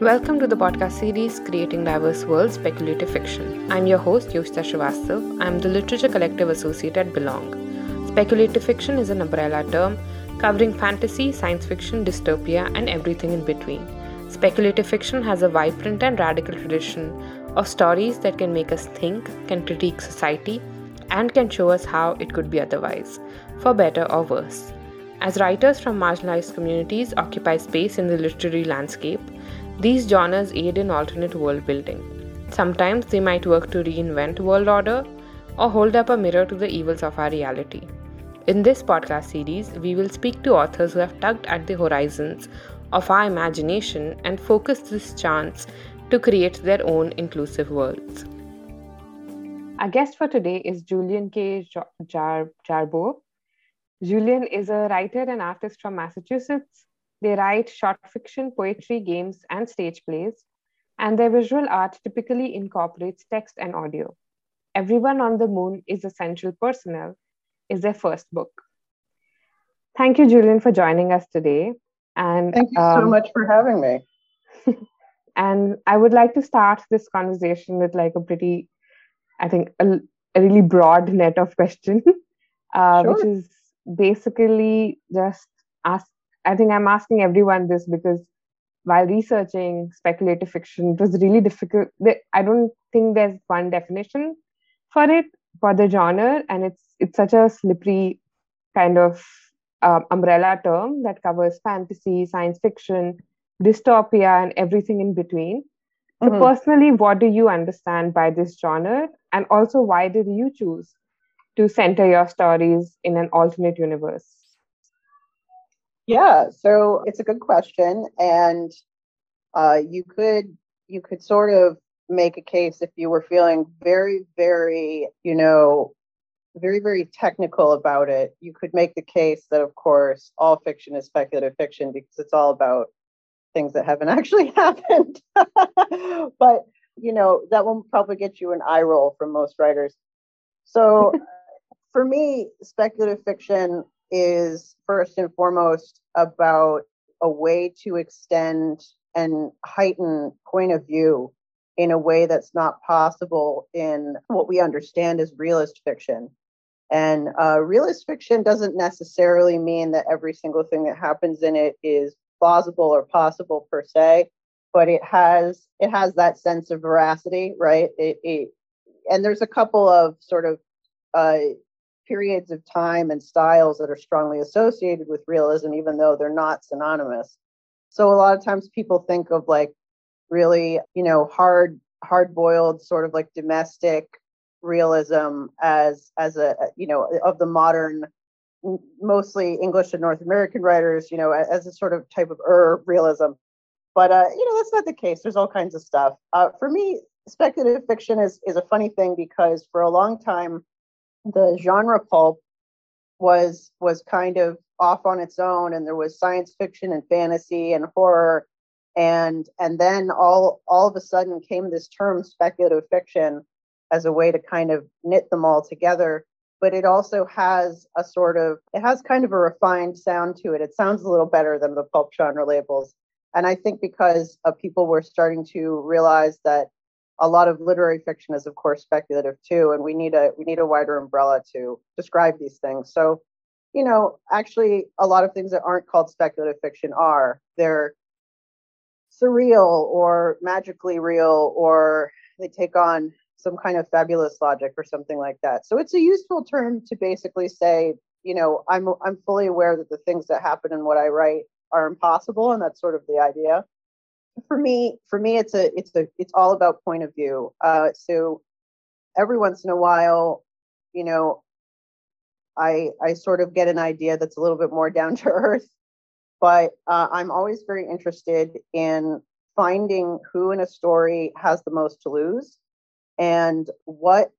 Welcome to the podcast series Creating Diverse Worlds Speculative Fiction. I'm your host, Yoshita Srivastav. I'm the Literature Collective Associate at Belong. Speculative fiction is an umbrella term covering fantasy, science fiction, dystopia, and everything in between. Speculative fiction has a vibrant and radical tradition of stories that can make us think, can critique society, and can show us how it could be otherwise, for better or worse. As writers from marginalized communities occupy space in the literary landscape, these genres aid in alternate world building. Sometimes they might work to reinvent world order or hold up a mirror to the evils of our reality. In this podcast series, we will speak to authors who have tugged at the horizons of our imagination and focused this chance to create their own inclusive worlds. Our guest for today is Julian K. Jar- Jarboe. Julian is a writer and artist from Massachusetts they write short fiction, poetry, games, and stage plays, and their visual art typically incorporates text and audio. Everyone on the Moon is Essential Personnel is their first book. Thank you, Julian, for joining us today. And thank you um, so much for having me. and I would like to start this conversation with like a pretty, I think, a, a really broad net of question, uh, sure. which is basically just ask I think I'm asking everyone this because while researching speculative fiction, it was really difficult. I don't think there's one definition for it for the genre, and it's it's such a slippery kind of uh, umbrella term that covers fantasy, science fiction, dystopia, and everything in between. So, mm-hmm. personally, what do you understand by this genre, and also why did you choose to center your stories in an alternate universe? Yeah, so it's a good question, and uh, you could you could sort of make a case if you were feeling very, very, you know, very, very technical about it. You could make the case that, of course, all fiction is speculative fiction because it's all about things that haven't actually happened. but you know, that will probably get you an eye roll from most writers. So, for me, speculative fiction is first and foremost about a way to extend and heighten point of view in a way that's not possible in what we understand as realist fiction. And uh, realist fiction doesn't necessarily mean that every single thing that happens in it is plausible or possible per se, but it has it has that sense of veracity, right? It, it and there's a couple of sort of uh, periods of time and styles that are strongly associated with realism, even though they're not synonymous. So a lot of times people think of like really, you know, hard, hard boiled sort of like domestic realism as as a you know of the modern mostly english and north american writers you know as a sort of type of ur realism. But uh you know that's not the case. There's all kinds of stuff. Uh for me speculative fiction is is a funny thing because for a long time the genre pulp was was kind of off on its own and there was science fiction and fantasy and horror. And and then all all of a sudden came this term speculative fiction as a way to kind of knit them all together. But it also has a sort of it has kind of a refined sound to it. It sounds a little better than the pulp genre labels. And i think because uh, people were starting to realize that a lot of literary fiction is of course speculative too and we need a we need a wider umbrella to describe these things. So you know actually a lot of things that aren't called speculative fiction are. They're surreal or magically real or they take on some kind of fabulous logic or something like that. So it's a useful term to basically say you know i'm i'm fully aware that the things that happen in what i write are impossible and that's sort of the idea for me for me it's a it's a it's all about point of view. Uh so every once in a while you know i i sort of get an idea that's a little bit more down to earth but uh, i'm always very interested in finding who in a story has the most to lose and what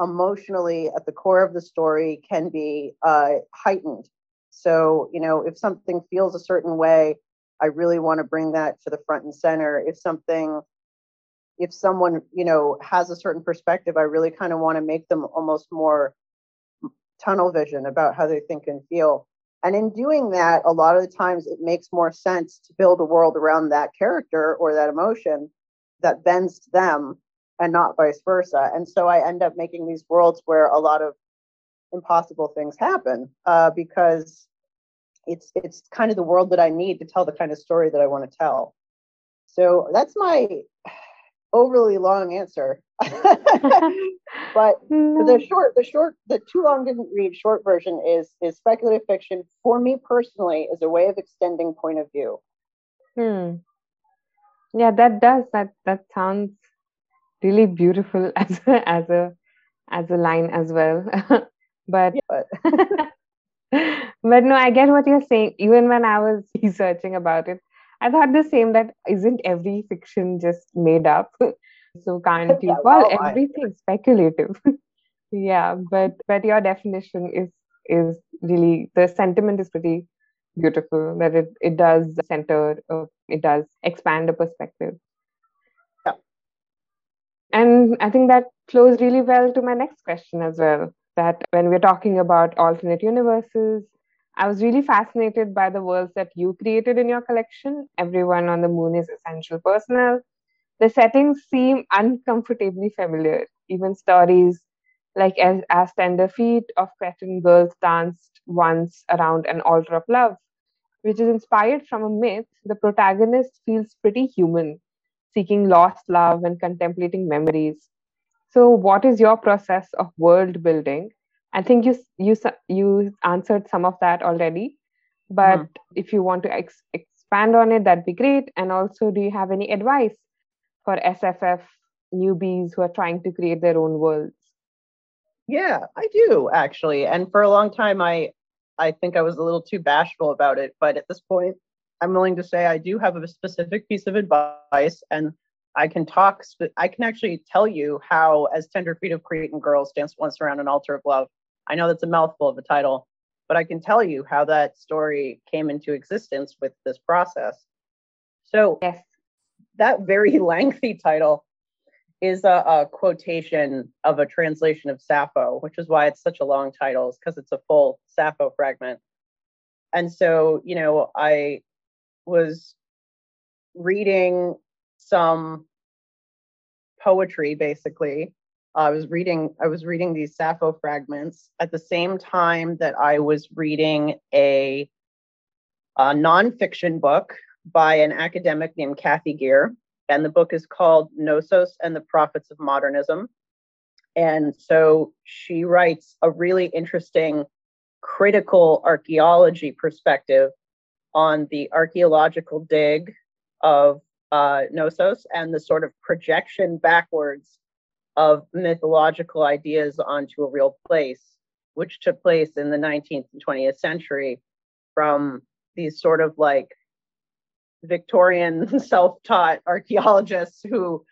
emotionally at the core of the story can be uh, heightened. So you know if something feels a certain way I really want to bring that to the front and center. If something, if someone, you know, has a certain perspective, I really kind of want to make them almost more tunnel vision about how they think and feel. And in doing that, a lot of the times it makes more sense to build a world around that character or that emotion that bends to them and not vice versa. And so I end up making these worlds where a lot of impossible things happen uh, because it's it's kind of the world that I need to tell the kind of story that I want to tell. So that's my overly long answer. but the short, the short, the too long didn't read short version is is speculative fiction for me personally is a way of extending point of view. Hmm. Yeah, that does that that sounds really beautiful as a, as a as a line as well. but but but no, I get what you're saying. Even when I was researching about it, I thought the same that isn't every fiction just made up? so can't you yeah, call well, everything I... speculative? yeah, but but your definition is is really the sentiment is pretty beautiful that it it does center uh, it does expand the perspective yeah and i think that flows really well to my next question as well that when we're talking about alternate universes I was really fascinated by the worlds that you created in your collection. Everyone on the moon is essential personnel. The settings seem uncomfortably familiar. Even stories like As, as Tender Feet of Cretan Girls danced once around an altar of love, which is inspired from a myth. The protagonist feels pretty human, seeking lost love and contemplating memories. So, what is your process of world building I think you you you answered some of that already, but mm-hmm. if you want to ex- expand on it, that'd be great. And also, do you have any advice for SFF newbies who are trying to create their own worlds? Yeah, I do actually. And for a long time, I I think I was a little too bashful about it, but at this point, I'm willing to say I do have a specific piece of advice, and I can talk. I can actually tell you how, as tender feet of Cretan girls dance once around an altar of love, I know that's a mouthful of a title, but I can tell you how that story came into existence with this process. So, yes. that very lengthy title is a, a, quotation of a translation of Sappho, which is why it's such a long title, is because it's a full Sappho fragment. And so, you know, I was reading some poetry basically I was reading I was reading these Sappho fragments at the same time that I was reading a, a nonfiction book by an academic named Cathy Gere, and the book is called Knossos and the Prophets of Modernism. And so she writes a really interesting critical archaeology perspective on the archaeological dig of uh, Knossos and the sort of projection backwards of mythological ideas onto a real place, which took place in the 19th and 20th century from these sort of like Victorian self taught archaeologists who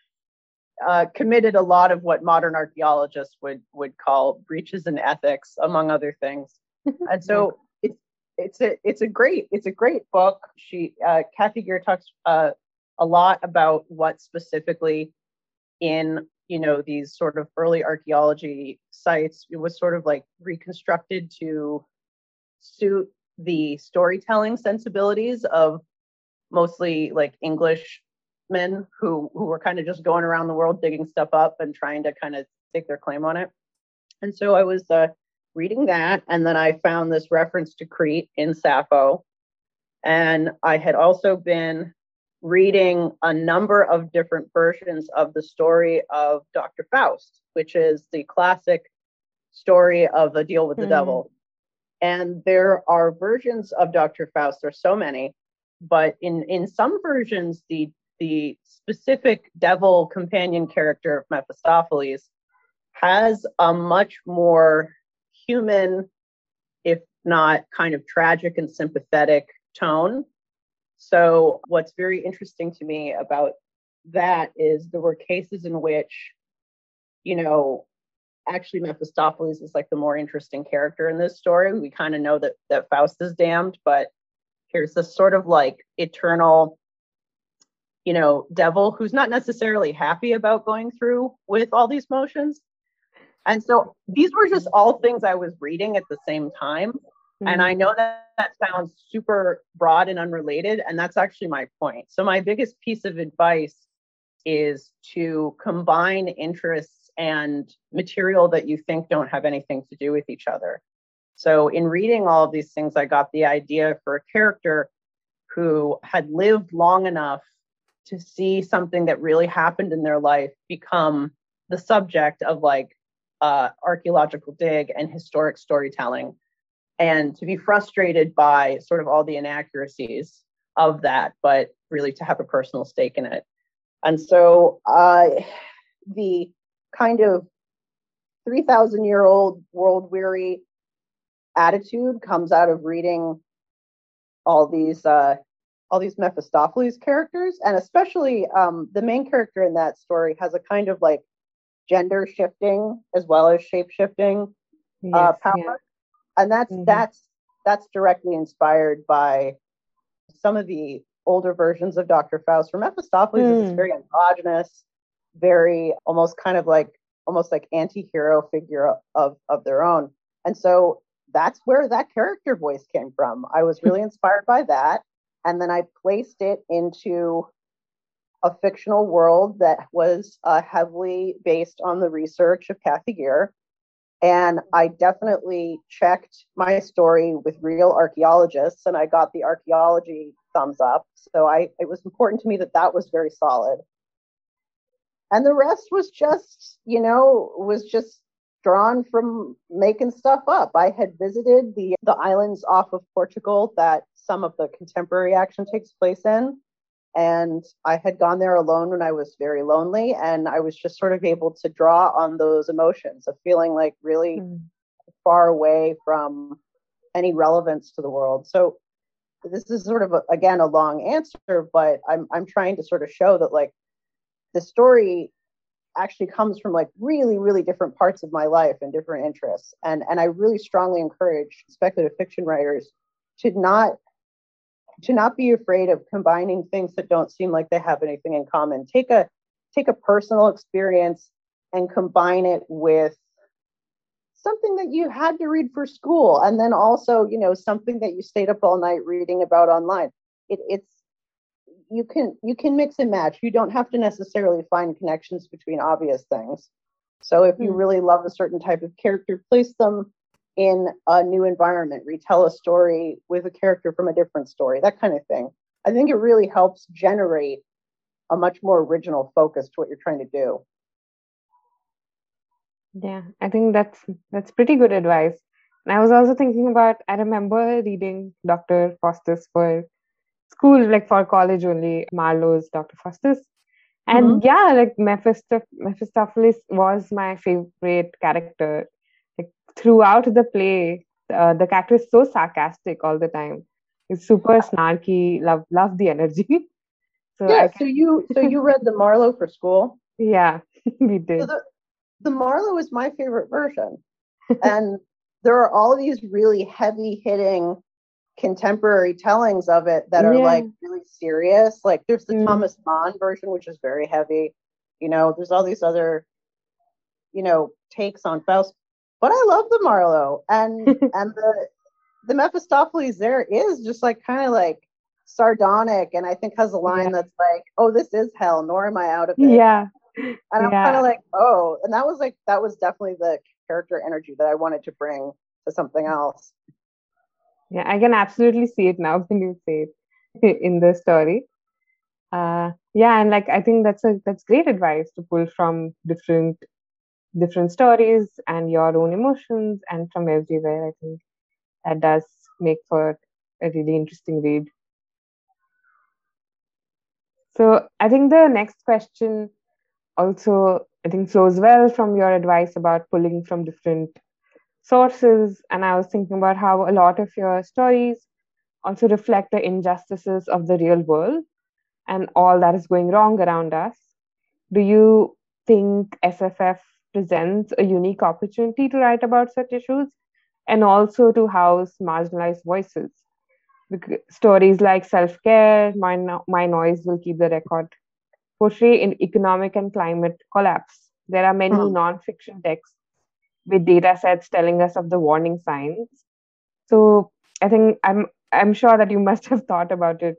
uh, committed a lot of what modern archaeologists would, would call breaches in ethics, among other things. and so it's, it's a it's a great it's a great book. She uh, Cathy Gere talks uh, a lot about what specifically in you know these sort of early archaeology sites it was sort of like reconstructed to suit the storytelling sensibilities of mostly like english men who who were kind of just going around the world digging stuff up and trying to kind of stake their claim on it. And so i was uh, reading that and then i found this reference to crete in sappho. And i had also been reading a number of different versions of the story of Dr. Faust, which is the classic story of a deal with the mm. devil. And there are versions of Dr. Faust, there's so many, but in, in some versions, the the specific devil companion character of Mephistopheles has a much more human, if not kind of tragic and sympathetic tone so, what's very interesting to me about that is there were cases in which, you know, actually Mephistopheles is like the more interesting character in this story. We kind of know that that Faust is damned, but here's this sort of like eternal, you know, devil who's not necessarily happy about going through with all these motions. And so these were just all things I was reading at the same time. Mm-hmm. And I know that that sounds super broad and unrelated, and that's actually my point. So, my biggest piece of advice is to combine interests and material that you think don't have anything to do with each other. So, in reading all of these things, I got the idea for a character who had lived long enough to see something that really happened in their life become the subject of like uh, archaeological dig and historic storytelling, and to be frustrated by sort of all the inaccuracies of that, but really to have a personal stake in it. And so uh, the kind of 3,000 year old world weary attitude comes out of reading all these uh, all these Mephistopheles characters, and especially um, the main character in that story has a kind of like gender shifting as well as shape shifting uh, yes, power, yeah. And that's mm-hmm. that's that's directly inspired by some of the older versions of Dr. Faust. For Mephistopheles mm. is very androgynous, very almost kind of like almost like anti-hero figure of of their own. And so that's where that character voice came from. I was really inspired by that. And then I placed it into a fictional world that was uh, heavily based on the research of Cathy Gere. And I definitely checked my story with real archaeologists and I got the archaeology thumbs up. So I it was important to me that that was very solid. And the rest was just, you know, was just drawn from making stuff up. I had visited the the islands off of Portugal that some of the contemporary action takes place in and I had gone there alone when I was very lonely, and I was just sort of able to draw on those emotions of feeling like really mm. far away from any relevance to the world. So this is sort of a, again a long answer, but I'm I'm trying to sort of show that like the story actually comes from like really really different parts of my life and different interests, and and I really strongly encourage speculative fiction writers to not to not be afraid of combining things that don't seem like they have anything in common. Take a take a personal experience and combine it with something that you had to read for school and then also you know something that you stayed up all night reading about online it, it's you can you can mix and match you don't have to necessarily find connections between obvious things so if you hmm. really love a certain type of character place them in a new environment, retell a story with a character from a different story, that kind of thing. I think it really helps generate a much more original focus to what you're trying to do. Yeah, I think that's that's pretty good advice. And I was also thinking about I remember reading Dr. Faustus for school, like for college only, Marlowe's Dr. Faustus. And mm-hmm. yeah, like Mephistoph- Mephistopheles was my favorite character throughout the play, uh, the character is so sarcastic all the time. It's super snarky. Love love the energy. so yeah. So you so you read the Marlowe for school? Yeah, we did. So the, the Marlowe is my favorite version, and there are all these really heavy hitting contemporary tellings of it that are yeah. like really serious. Like there's the mm. Thomas Mann version, which is very heavy. You know, there's all these other, you know, takes on Faust. But I love the Marlowe and and the the Mephistopheles there is just like kind of like sardonic and I think has a line yeah. that's like, oh, this is hell, nor am I out of it. Yeah. And I'm yeah. kind of like, oh, and that was like that was definitely the character energy that I wanted to bring to something else. Yeah, I can absolutely see it now when you say it in the story. Uh, yeah, and like I think that's a that's great advice to pull from different different stories and your own emotions and from everywhere. I think that does make for a really interesting read. So I think the next question also I think flows well from your advice about pulling from different sources. And I was thinking about how a lot of your stories also reflect the injustices of the real world and all that is going wrong around us. Do you think SFF presents a unique opportunity to write about such issues and also to house marginalized voices. Stories like self care, my, my Noise Will Keep the Record, portray in economic and climate collapse. There are many hmm. non fiction texts with data sets telling us of the warning signs. So, I think I'm I'm sure that you must have thought about it,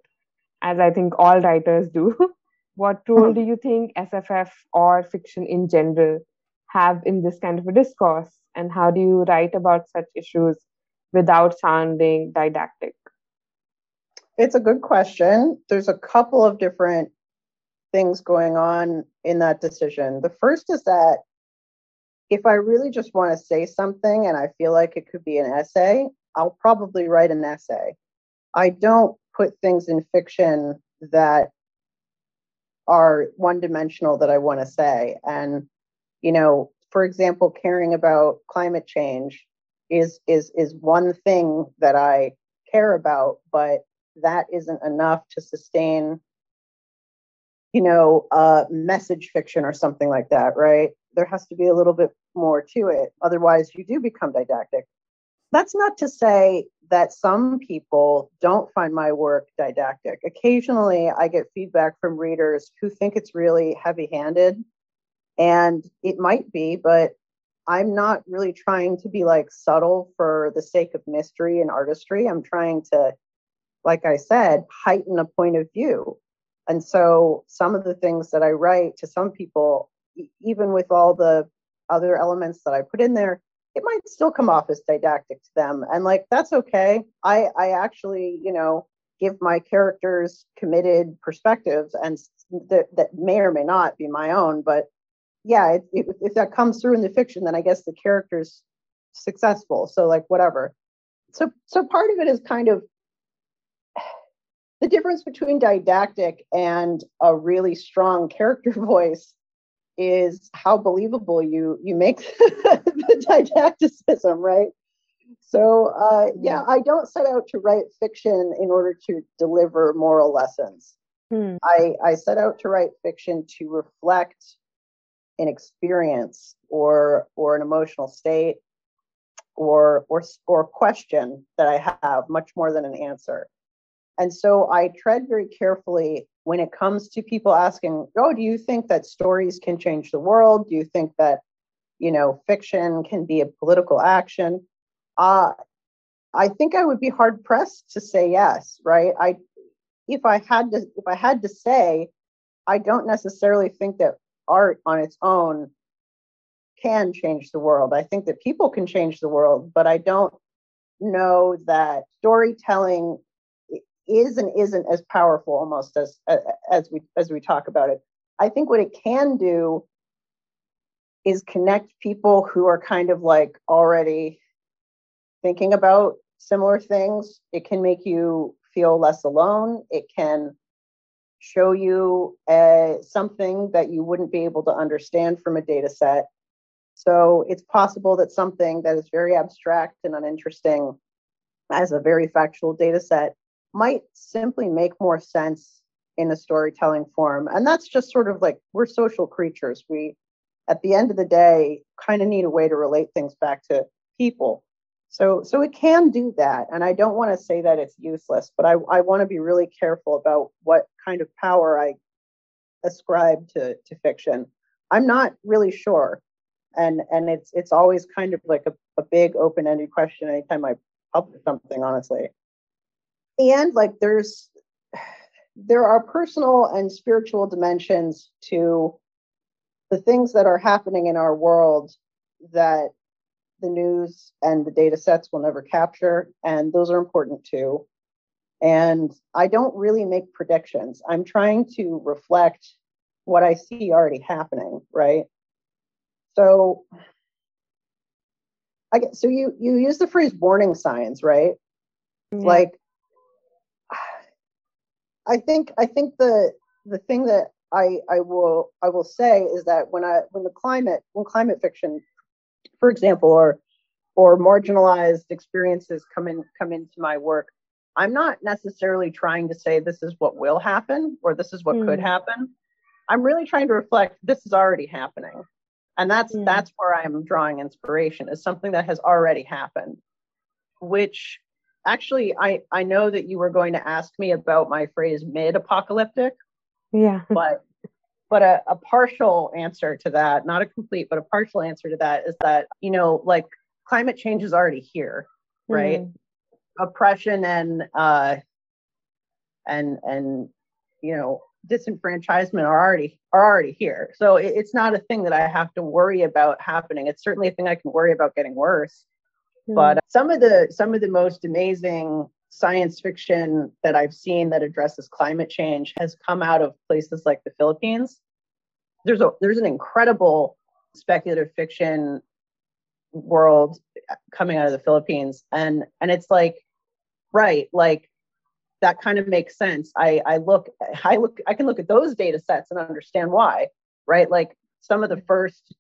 as I think all writers do. what role mm-hmm. do you think SFF or fiction in general have in this kind of a discourse, and how do you write about such issues without sounding didactic? It's a good question. There's a couple of different things going on in that decision. The first is that if I really just want to say something and I feel like it could be an essay, I'll probably write an essay. I don't put things in fiction that are one dimensional that I want to say. And, you know, for example, caring about climate change is is is one thing that I care about, but that isn't enough to sustain, you know, uh, message fiction or something like that, right? There has to be a little bit more to it. Otherwise, you do become didactic. That's not to say that some people don't find my work didactic. Occasionally, I get feedback from readers who think it's really heavy handed, and it might be, but I'm not really trying to be like subtle for the sake of mystery and artistry. I'm trying to, like I said, heighten a point of view. And so some of the things that I write to some people, even with all the other elements that I put in there, it might still come off as didactic to them. And like, that's okay. I, I actually, you know, give my characters committed perspectives and th- that may or may not be my own, but yeah, if, if that comes through in the fiction, then I guess the character's successful. So like whatever. So so part of it is kind of the difference between didactic and a really strong character voice is how believable you you make the didacticism, right? So uh, yeah, I don't set out to write fiction in order to deliver moral lessons. Hmm. I, I set out to write fiction to reflect an experience or or an emotional state or or or question that I have much more than an answer. And so I tread very carefully when it comes to people asking, "Oh, do you think that stories can change the world? Do you think that you know fiction can be a political action?" Uh, I think I would be hard pressed to say yes, right? I if I had to if I had to say, I don't necessarily think that art on its own can change the world. I think that people can change the world, but I don't know that storytelling is and isn't as powerful almost as as we as we talk about it. I think what it can do is connect people who are kind of like already thinking about similar things. It can make you feel less alone. It can show you uh, something that you wouldn't be able to understand from a data set. So it's possible that something that is very abstract and uninteresting as a very factual data set might simply make more sense in a storytelling form. And that's just sort of like we're social creatures. We, at the end of the day, kind of need a way to relate things back to people. So, so it can do that. And I don't want to say that it's useless, but I, I want to be really careful about what kind of power I ascribe to, to fiction. I'm not really sure. And, and it's, it's always kind of like a, a big open-ended question anytime I publish something, honestly. And like there's, there are personal and spiritual dimensions to the things that are happening in our world that the news and the data sets will never capture, and those are important too. And I don't really make predictions. I'm trying to reflect what I see already happening, right? So I get so you you use the phrase warning signs, right? Yeah. Like I think I think the the thing that I I will I will say is that when I when the climate when climate fiction for example, or or marginalized experiences come in come into my work, I'm not necessarily trying to say this is what will happen or this is what mm. could hmm. happen. I'm really trying to reflect this is already happening. And that's mm. that's where I'm drawing inspiration is something that has already happened, which actually I I know that you were going to ask me about my phrase mid apocalyptic. Yeah. But but a, a partial answer to that, not a complete, but a partial answer to that is that, you know, like climate change is already here, right? Mm. oppression and uh, and and you know disenfranchisement are already are already here. So it, it's not a thing that I have to worry about happening. It's certainly a thing I can worry about getting worse. Mm. But some of the some of the most amazing science fiction that I've seen that addresses climate change has come out of places like the Philippines. There's a there's an incredible speculative fiction world coming out of the Philippines and and it's like right like that kind of makes sense. I, I look, I look, I can look at those data sets and understand why, right? Like some of the first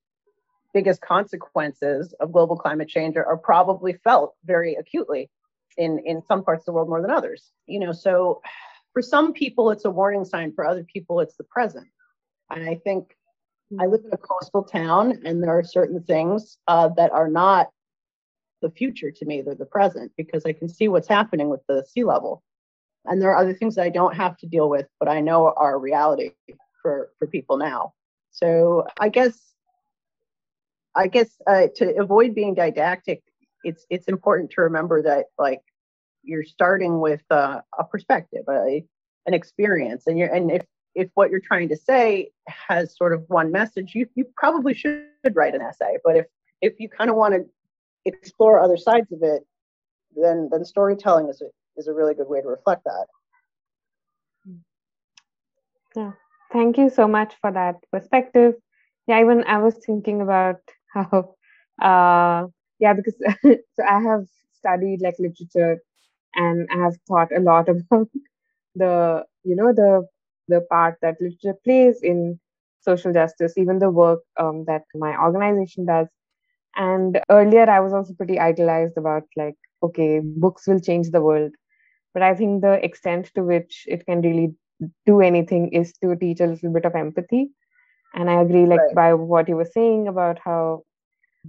biggest consequences of global climate change are, are probably felt very acutely in, in some parts of the world more than others. You know, so for some people it's a warning sign, for other people it's the present. And I think I live in a coastal town and there are certain things uh, that are not the future to me, they're the present because I can see what's happening with the sea level and there are other things that I don't have to deal with, but I know are reality for for people now. So I guess I guess uh, to avoid being didactic, it's it's important to remember that like you're starting with uh, a perspective, a, an experience, and you're and if if what you're trying to say has sort of one message, you you probably should write an essay. But if if you kind of want to explore other sides of it, then then storytelling is a, is a really good way to reflect that. Yeah, thank you so much for that perspective. Yeah, even I was thinking about how, uh, yeah, because so I have studied like literature, and I have thought a lot about the you know the the part that literature plays in social justice, even the work um, that my organization does. And earlier, I was also pretty idealized about like, okay, books will change the world but i think the extent to which it can really do anything is to teach a little bit of empathy and i agree like right. by what you were saying about how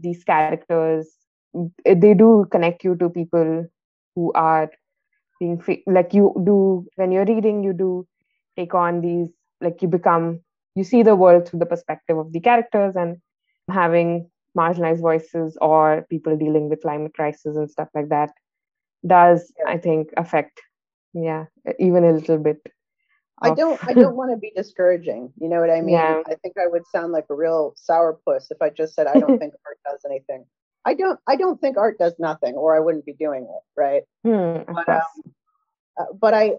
these characters eh, they do connect you to people who are being like you do when you're reading you do take on these like you become you see the world through the perspective of the characters and having marginalized voices or people dealing with climate crisis and stuff like that does i think affect yeah even a little bit i don't i don't want to be discouraging you know what i mean yeah. i think i would sound like a real sourpuss if i just said i don't think art does anything i don't i don't think art does nothing or i wouldn't be doing it right hmm, but, um, uh, but i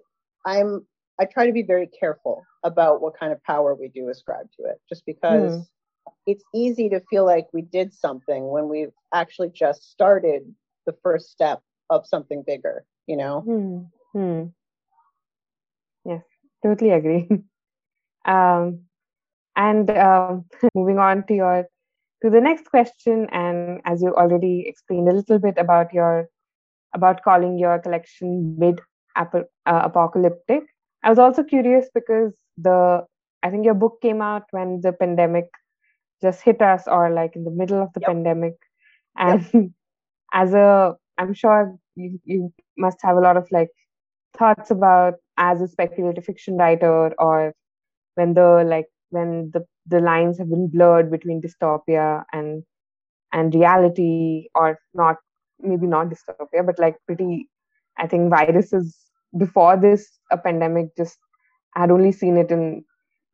i'm i try to be very careful about what kind of power we do ascribe to it just because hmm. it's easy to feel like we did something when we've actually just started the first step of something bigger, you know? Hmm. Totally agree. um, and um, moving on to your to the next question, and as you already explained a little bit about your about calling your collection mid uh, apocalyptic, I was also curious because the I think your book came out when the pandemic just hit us, or like in the middle of the yep. pandemic, and yep. as a I'm sure you, you must have a lot of like thoughts about as a speculative fiction writer or when the like when the the lines have been blurred between dystopia and and reality or not maybe not dystopia but like pretty i think viruses before this a pandemic just I had only seen it in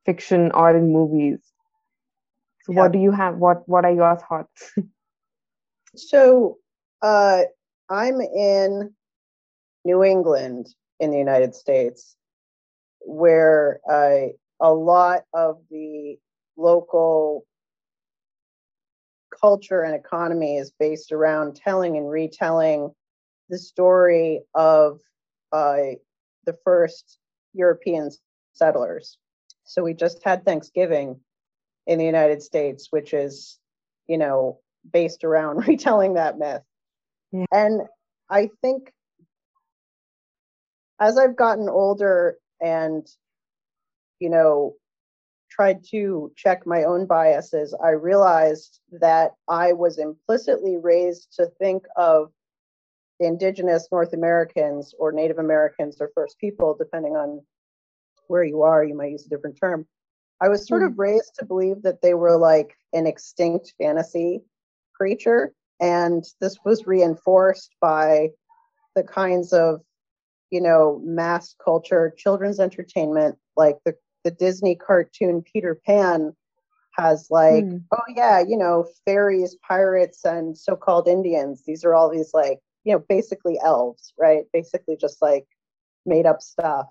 fiction or in movies. So yeah. what do you have what what are your thoughts? So uh I'm in New England in the United States, where uh, a lot of the local culture and economy is based around telling and retelling the story of uh, the first European settlers. So we just had Thanksgiving in the United States, which is, you know, based around retelling that myth. Yeah. And I think as I've gotten older and, you know, tried to check my own biases, I realized that I was implicitly raised to think of indigenous North Americans or Native Americans or First People, depending on where you are, you might use a different term. I was sort mm. of raised to believe that they were like an extinct fantasy creature and this was reinforced by the kinds of you know mass culture children's entertainment like the the disney cartoon peter pan has like mm. oh yeah you know fairies pirates and so-called indians. These are all these like you know basically elves right? Basically just like made up stuff.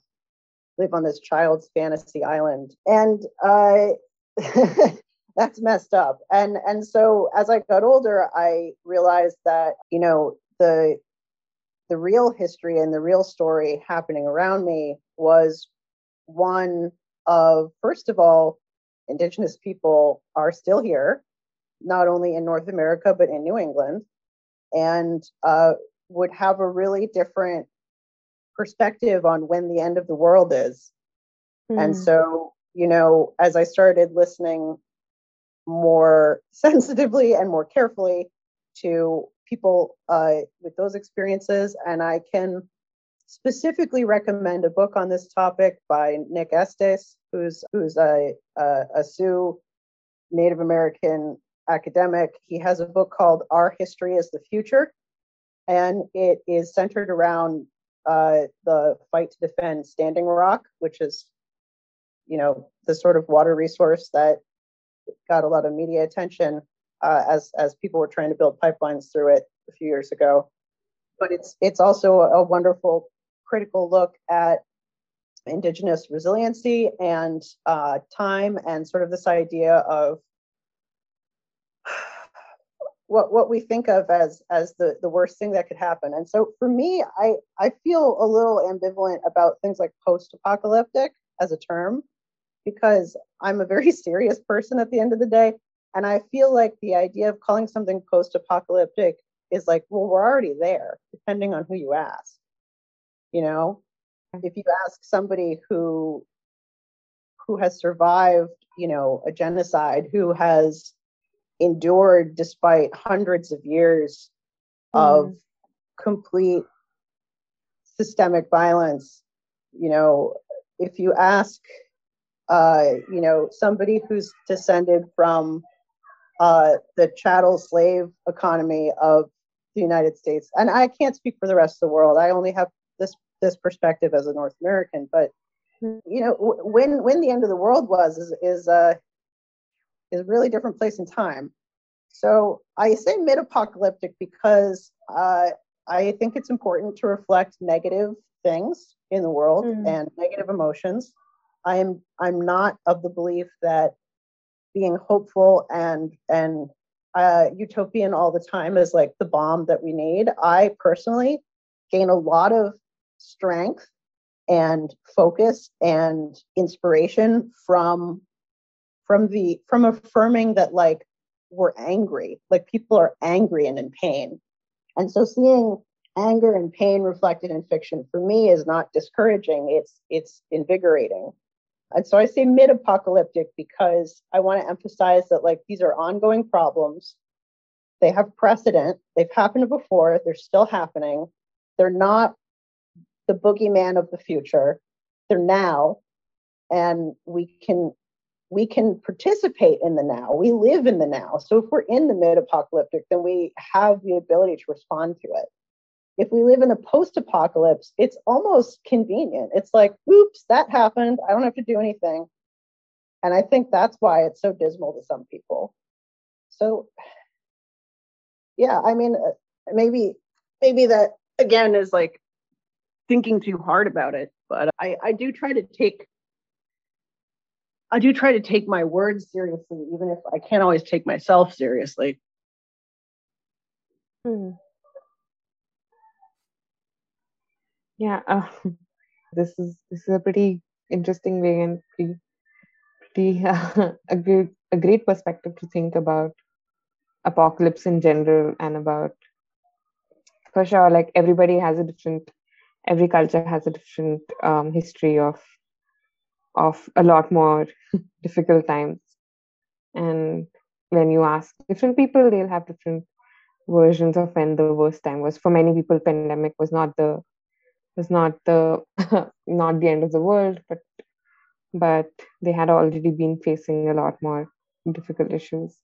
Live on this child's fantasy island. And uh that's messed up. And and so as i got older i realized that you know the the real history and the real story happening around me was one of first of all indigenous people are still here not only in north america but in new england and uh, would have a really different perspective on when the end of the world is mm. and hmm. so you know as i started listening more sensitively and more carefully to people uh, with those experiences. And I can specifically recommend a book on this topic by Nick Estes, who's who's a, a, a Sioux Native American academic. He has a book called Our History is the Future, and it is centered around uh, the fight to defend Standing Rock, which is, you know, the sort of water resource that got a lot of media attention uh, as as people were trying to build pipelines through it a few years ago. But it's it's also a wonderful critical look at indigenous resiliency and uh, time and sort of this idea of what what we think of as as the the worst thing that could happen. And so for me, I I feel a little ambivalent about things like post apocalyptic as a term because I'm a very serious person at the end of the day. And I feel like the idea of calling something post apocalyptic is like, well, we're already there, depending on who you ask. You know, if you ask somebody who who has survived, you know, a genocide, who has endured despite hundreds of years mm. of complete systemic violence, you know, if you ask uh, you know, somebody who's descended from uh, the chattel slave economy of the United States. And I can't speak for the rest of the world. I only have this this perspective as a North American. But you know, when when the end of the world was is is uh, is a really different place in time. So I say mid-apocalyptic because uh, I think it's important to reflect negative things in the world mm-hmm. and negative emotions I'm I'm not of the belief that being hopeful and and uh, utopian all the time is like the balm that we need. I personally gain a lot of strength and focus and inspiration from from the from affirming that like we're angry. Like people are angry and in pain. And so seeing anger and pain reflected in fiction for me is not discouraging. It's it's invigorating and so I say mid apocalyptic because I want to emphasize that like these are ongoing problems. They have precedent. They've happened before. They're still happening. They're not the boogeyman of the future. They're now. And we can we can participate in the now. We live in the now. So if we're in the mid apocalyptic, then we have the ability to respond to it if we live in a post apocalypse, it's almost convenient. It's like, oops, that happened. I don't have to do anything. And I think that's why it's so dismal to some people. So, yeah, I mean, uh, maybe, maybe that again is like thinking too hard about it, but I, I do try to take, I do try to take my words seriously, even if I can't always take myself seriously. Hmm. Yeah, uh, this is this is a pretty interesting way and pretty pretty uh, a good a great perspective to think about apocalypse in general and about for sure like everybody has a different every culture has a different um, history of of a lot more difficult times. And when you ask different people they'll have different versions of when the worst time was. For many people pandemic was not the was not the not the end of the world, but but they had already been facing a lot more difficult issues.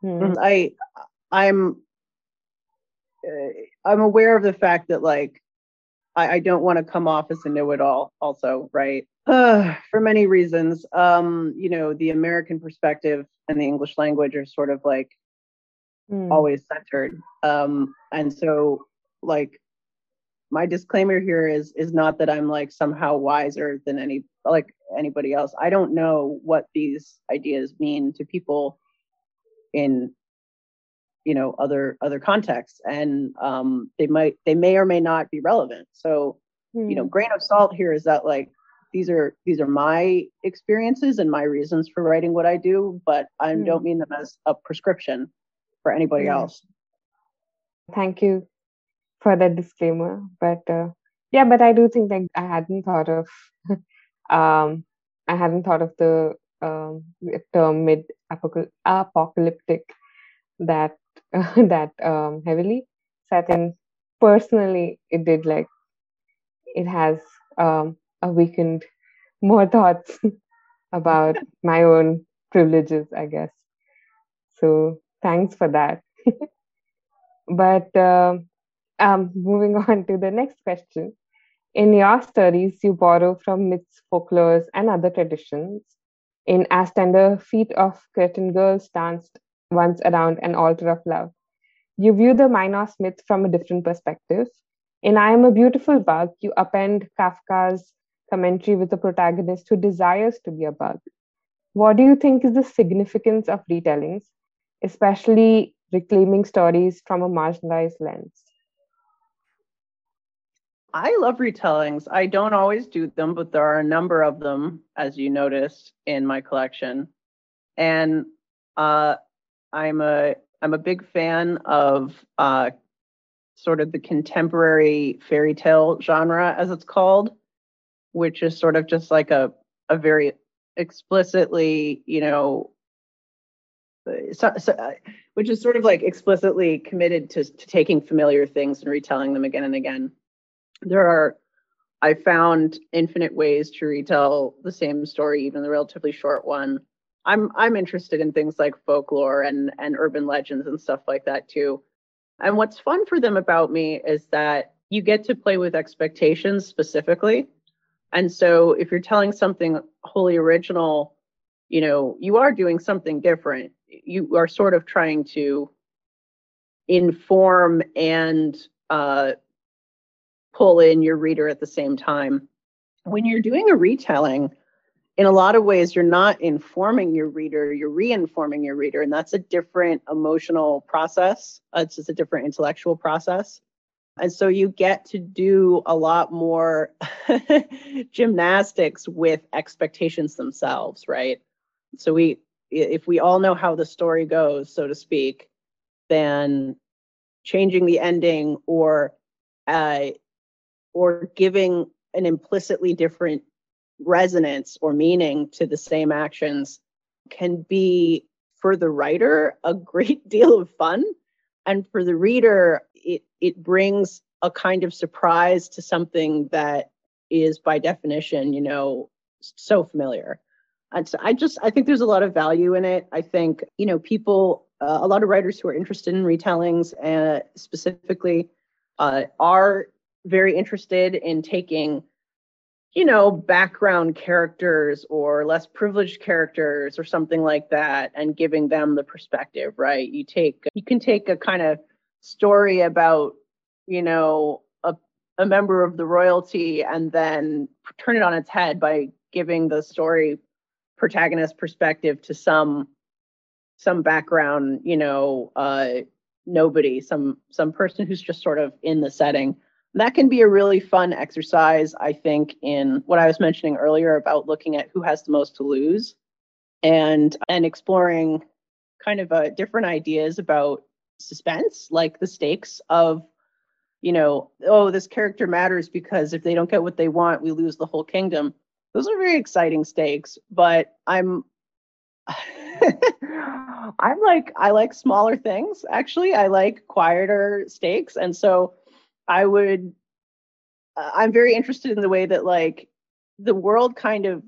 Hmm. I I'm uh, I'm aware of the fact that like I, I don't want to come off as a know-it-all also, right? Uh, for many reasons. Um, you know, the American perspective and the English language are sort of like mm. always centered. Um, and so like my disclaimer here is is not that I'm like somehow wiser than any like anybody else. I don't know what these ideas mean to people in you know other other contexts and um they might they may or may not be relevant so mm. you know hmm. grain of salt here is that like these are these are my experiences and my reasons for writing what i do but i mm. don't mean them as a prescription for anybody mm. else thank you for that disclaimer but uh, yeah but i do think like i hadn't thought of um i hadn't thought of the um, term mid apocalyptic that that um, heavily. So I think personally, it did like it has um, awakened more thoughts about my own privileges, I guess. So thanks for that. but uh, um, moving on to the next question. In your studies, you borrow from myths, folklores, and other traditions. In As Tender Feet of Cretan Girls danced once around an altar of love. You view the Minos myth from a different perspective. In I Am a Beautiful Bug, you append Kafka's commentary with a protagonist who desires to be a bug. What do you think is the significance of retellings, especially reclaiming stories from a marginalized lens? I love retellings. I don't always do them, but there are a number of them, as you noticed in my collection. And uh, I'm a I'm a big fan of uh, sort of the contemporary fairy tale genre, as it's called, which is sort of just like a a very explicitly, you know, so, so, uh, which is sort of like explicitly committed to, to taking familiar things and retelling them again and again. There are, I found infinite ways to retell the same story, even the relatively short one, I'm I'm interested in things like folklore and and urban legends and stuff like that too. And what's fun for them about me is that you get to play with expectations specifically. And so if you're telling something wholly original, you know, you are doing something different. You are sort of trying to inform and uh, pull in your reader at the same time. When you're doing a retelling, in a lot of ways you're not informing your reader you're re-informing your reader and that's a different emotional process. It's just a different intellectual process. And so you get to do a lot more gymnastics with expectations themselves right? So we if we all know how the story goes so to speak then changing the ending or uh, or giving an implicitly different resonance or meaning to the same actions can be for the writer a great deal of fun. And for the reader it it brings a kind of surprise to something that is by definition you know so familiar. And so i just i think there's a lot of value in it. I think you know people uh, a lot of writers who are interested in retellings uh, specifically uh, are very interested in taking you know, background characters or less privileged characters or something like that and giving them the perspective, right? You take you can take a kind of story about, you know, a a member of the royalty and then turn it on its head by giving the story protagonist perspective to some some background, you know, uh nobody, some some person who's just sort of in the setting that can be a really fun exercise, I think, in what I was mentioning earlier about looking at who has the most to lose and and exploring kind of uh, different ideas about suspense, like the stakes of, you know, oh, this character matters because if they don't get what they want, we lose the whole kingdom. Those are very exciting stakes, but I'm I'm like I like smaller things actually. I like quieter stakes and so I would, uh, I'm very interested in the way that like the world kind of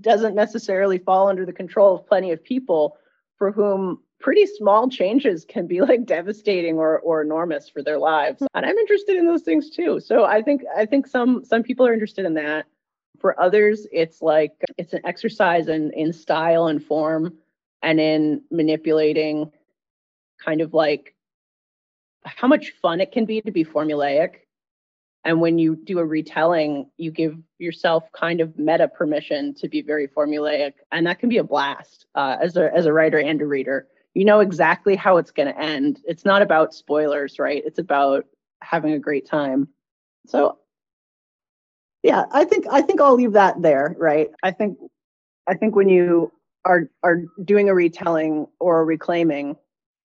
doesn't necessarily fall under the control of plenty of people for whom pretty small changes can be like devastating or, or enormous for their lives. And i'm interested in those things too. So i think i think some some people are interested in that. For others it's like it's an exercise in in style and form and in manipulating kind of like how much fun it can be to be formulaic and when you do a retelling you give yourself kind of meta permission to be very formulaic and that can be a blast uh, as a as a writer and a reader you know exactly how it's going to end. It's not about spoilers, right? It's about having a great time. So yeah, I think I think I'll leave that there, right? I think I think when you are are doing a retelling or a reclaiming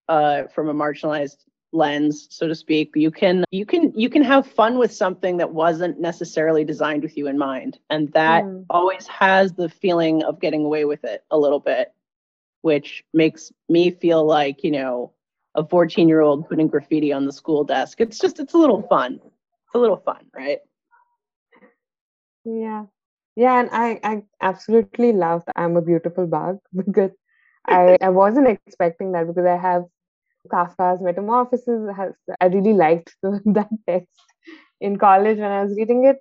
uh, from a marginalized lens, so to speak, you can you can you can have fun with something that wasn't necessarily designed with you in mind, and that mm. always has the feeling of getting away with it a little bit which makes me feel like, you know, a 14 year old putting graffiti on the school desk. It's just, it's a little fun. It's a little fun, right? Yeah. Yeah. And I, I absolutely love I'm a Beautiful Bug because I, I wasn't expecting that because I have Kafka's Metamorphosis. Has, I really liked the, that text in college when I was reading it.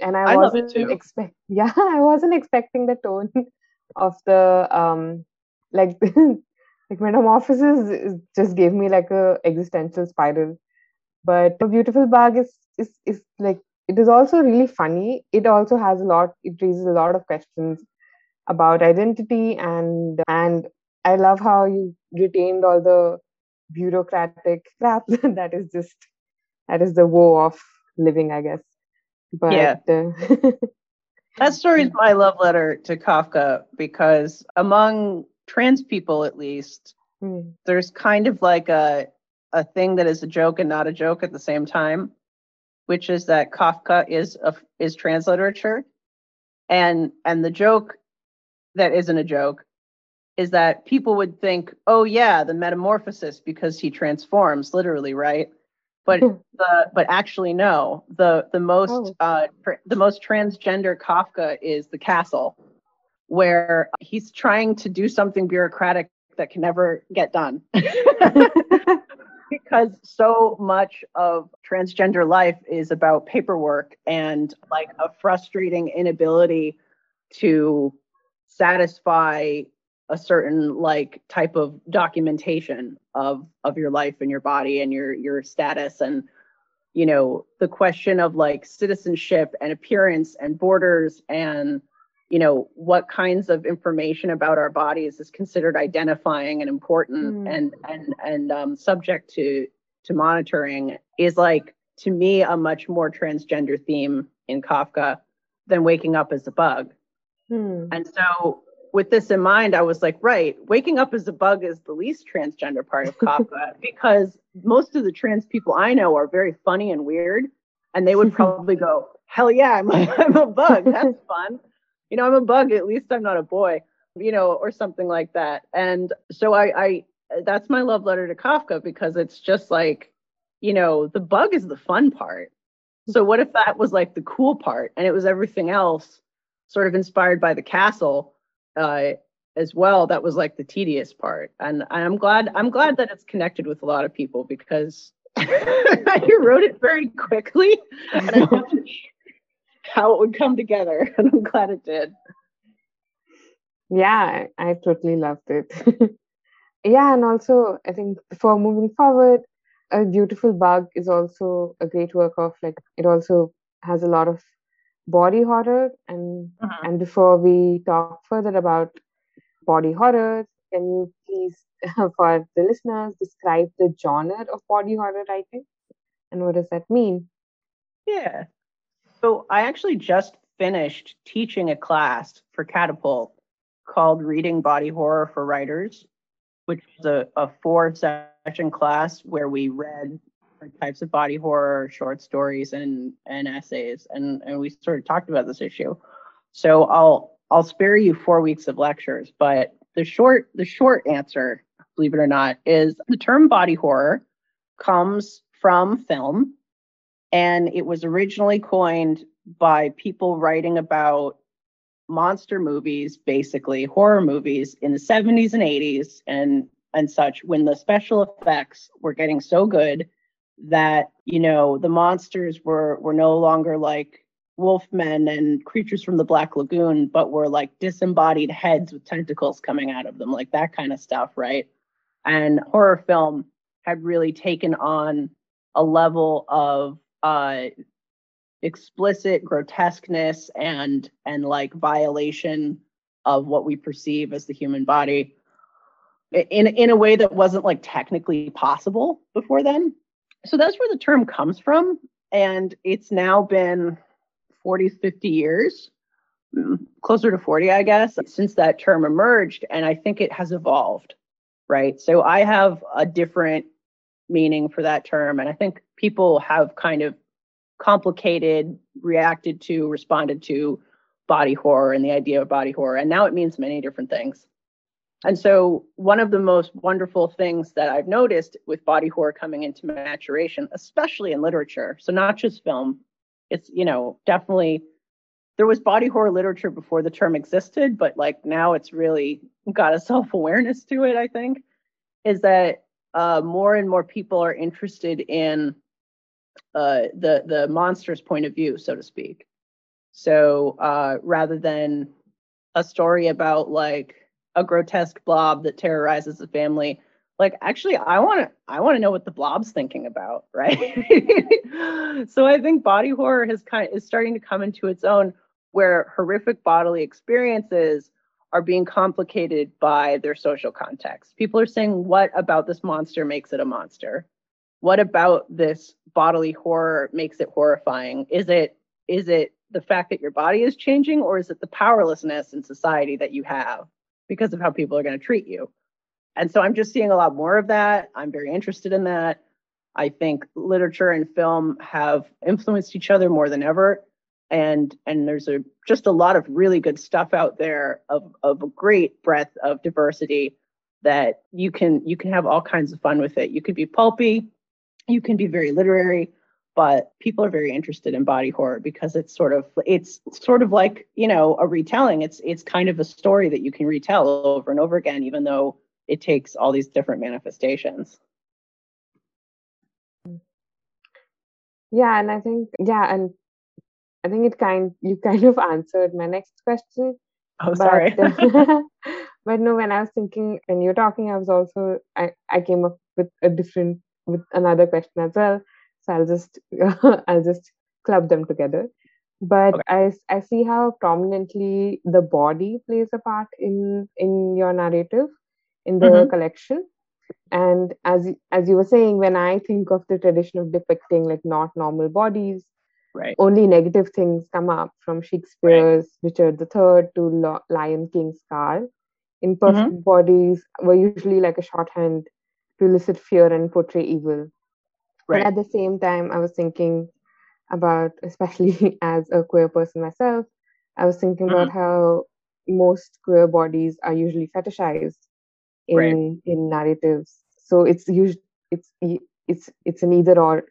And I, I wasn't expect yeah, I wasn't expecting the tone of the um like like metamorphosis just gave me like a existential spiral but a beautiful bug is is is like it is also really funny it also has a lot it raises a lot of questions about identity and and i love how you retained all the bureaucratic crap that is just that is the woe of living i guess but yeah. Uh, that story is my love letter to kafka because among trans people at least mm. there's kind of like a a thing that is a joke and not a joke at the same time which is that kafka is a, is trans literature and and the joke that isn't a joke is that people would think oh yeah the metamorphosis because he transforms literally right but the but actually no the the most oh. uh the most transgender kafka is the castle where he's trying to do something bureaucratic that can never get done. because so much of transgender life is about paperwork and like a frustrating inability to satisfy a certain like type of documentation of of your life and your body and your your status and you know the question of like citizenship and appearance and borders and you know what kinds of information about our bodies is considered identifying and important mm. and and and um, subject to to monitoring is like to me a much more transgender theme in kafka than waking up as a bug mm. and so with this in mind i was like right waking up as a bug is the least transgender part of kafka because most of the trans people i know are very funny and weird and they would probably go hell yeah i'm a, I'm a bug that's fun you know, I'm a bug, at least I'm not a boy, you know, or something like that. And so I, I that's my love letter to Kafka because it's just like, you know, the bug is the fun part. So what if that was like the cool part and it was everything else sort of inspired by the castle uh, as well that was like the tedious part. And I'm glad I'm glad that it's connected with a lot of people because you wrote it very quickly and I wasn't how it would come together. And I'm glad it did. Yeah, I, I totally loved it. yeah, and also I think before moving forward, a beautiful bug is also a great work of like it also has a lot of body horror and uh-huh. and before we talk further about body horror can you please for the listeners describe the genre of body horror writing and what does that mean? Yeah. So I actually just finished teaching a class for Catapult called Reading Body Horror for Writers, which is a, a four session class where we read different types of body horror, short stories, and and essays, and and we sort of talked about this issue. So I'll I'll spare you four weeks of lectures, but the short the short answer, believe it or not, is the term body horror comes from film and it was originally coined by people writing about monster movies, basically horror movies in the 70s and 80s. And and such when the special effects were getting so good that you know the monsters were were no longer like wolfmen and creatures from the black lagoon but were like disembodied heads with tentacles coming out of them like that kind of stuff right and horror film had really taken on a level of uh explicit grotesqueness and and like violation of what we perceive as the human body in in a way that wasn't like technically possible before then. So that's where the term comes from and it's now been 40 50 years mm, closer to 40 I guess since that term emerged and I think it has evolved right? So I have a different meaning for that term and I think people have kind of complicated reacted to responded to body horror and the idea of body horror and now it means many different things and so, one of the most wonderful things that I've noticed with body horror coming into maturation, especially in literature, so not just film, it's, you know, definitely there was body horror literature before the term existed, but like now it's really got a self awareness to it, I think, is that uh, more and more people are interested in uh, the, the monster's point of view, so to speak. So uh, rather than a story about like, a grotesque blob that terrorizes the family. Like actually i want to i want to know what the blob's thinking about right? So i think body horror has kind of is starting to come into its own where horrific bodily experiences are being complicated by their social context. People are saying what about this monster makes it a monster? What about this bodily horror makes it horrifying? Is it is it the fact that your body is changing or is it the powerlessness in society that you have because of how people are going to treat you. And so I'm just seeing a lot more of that. I'm very interested in that. I think literature and film have influenced each other more than ever. And and there's a just a lot of really good stuff out there of of a great breadth of diversity that you can you can have all kinds of fun with it. You could be pulpy, you can be very literary, but people are very interested in body horror because it's sort of it's sort of like you know a retelling. It's it's kind of a story that you can retell over and over again even though it takes all these different manifestations. Yeah and i think yeah and i think it kind you kind of answered my next question. Oh sorry. but, but no when i was thinking when you're talking i was also i i came up with a different with another question as well so I'll just I'll just club them together. But okay. I I see how prominently the body plays a part in in your narrative, in the mm-hmm. collection. And as as you were saying, when I think of the tradition of depicting like not normal bodies, right. only negative things come up from Shakespeare's right. Richard III to Lion King Scar. Imperfect mm-hmm. bodies were usually like a shorthand to elicit fear and portray evil. Right. But at the same time, I was thinking about, especially as a queer person myself, I was thinking mm-hmm. about how most queer bodies are usually fetishized in right. in narratives. So it's usually it's it's it's an either or.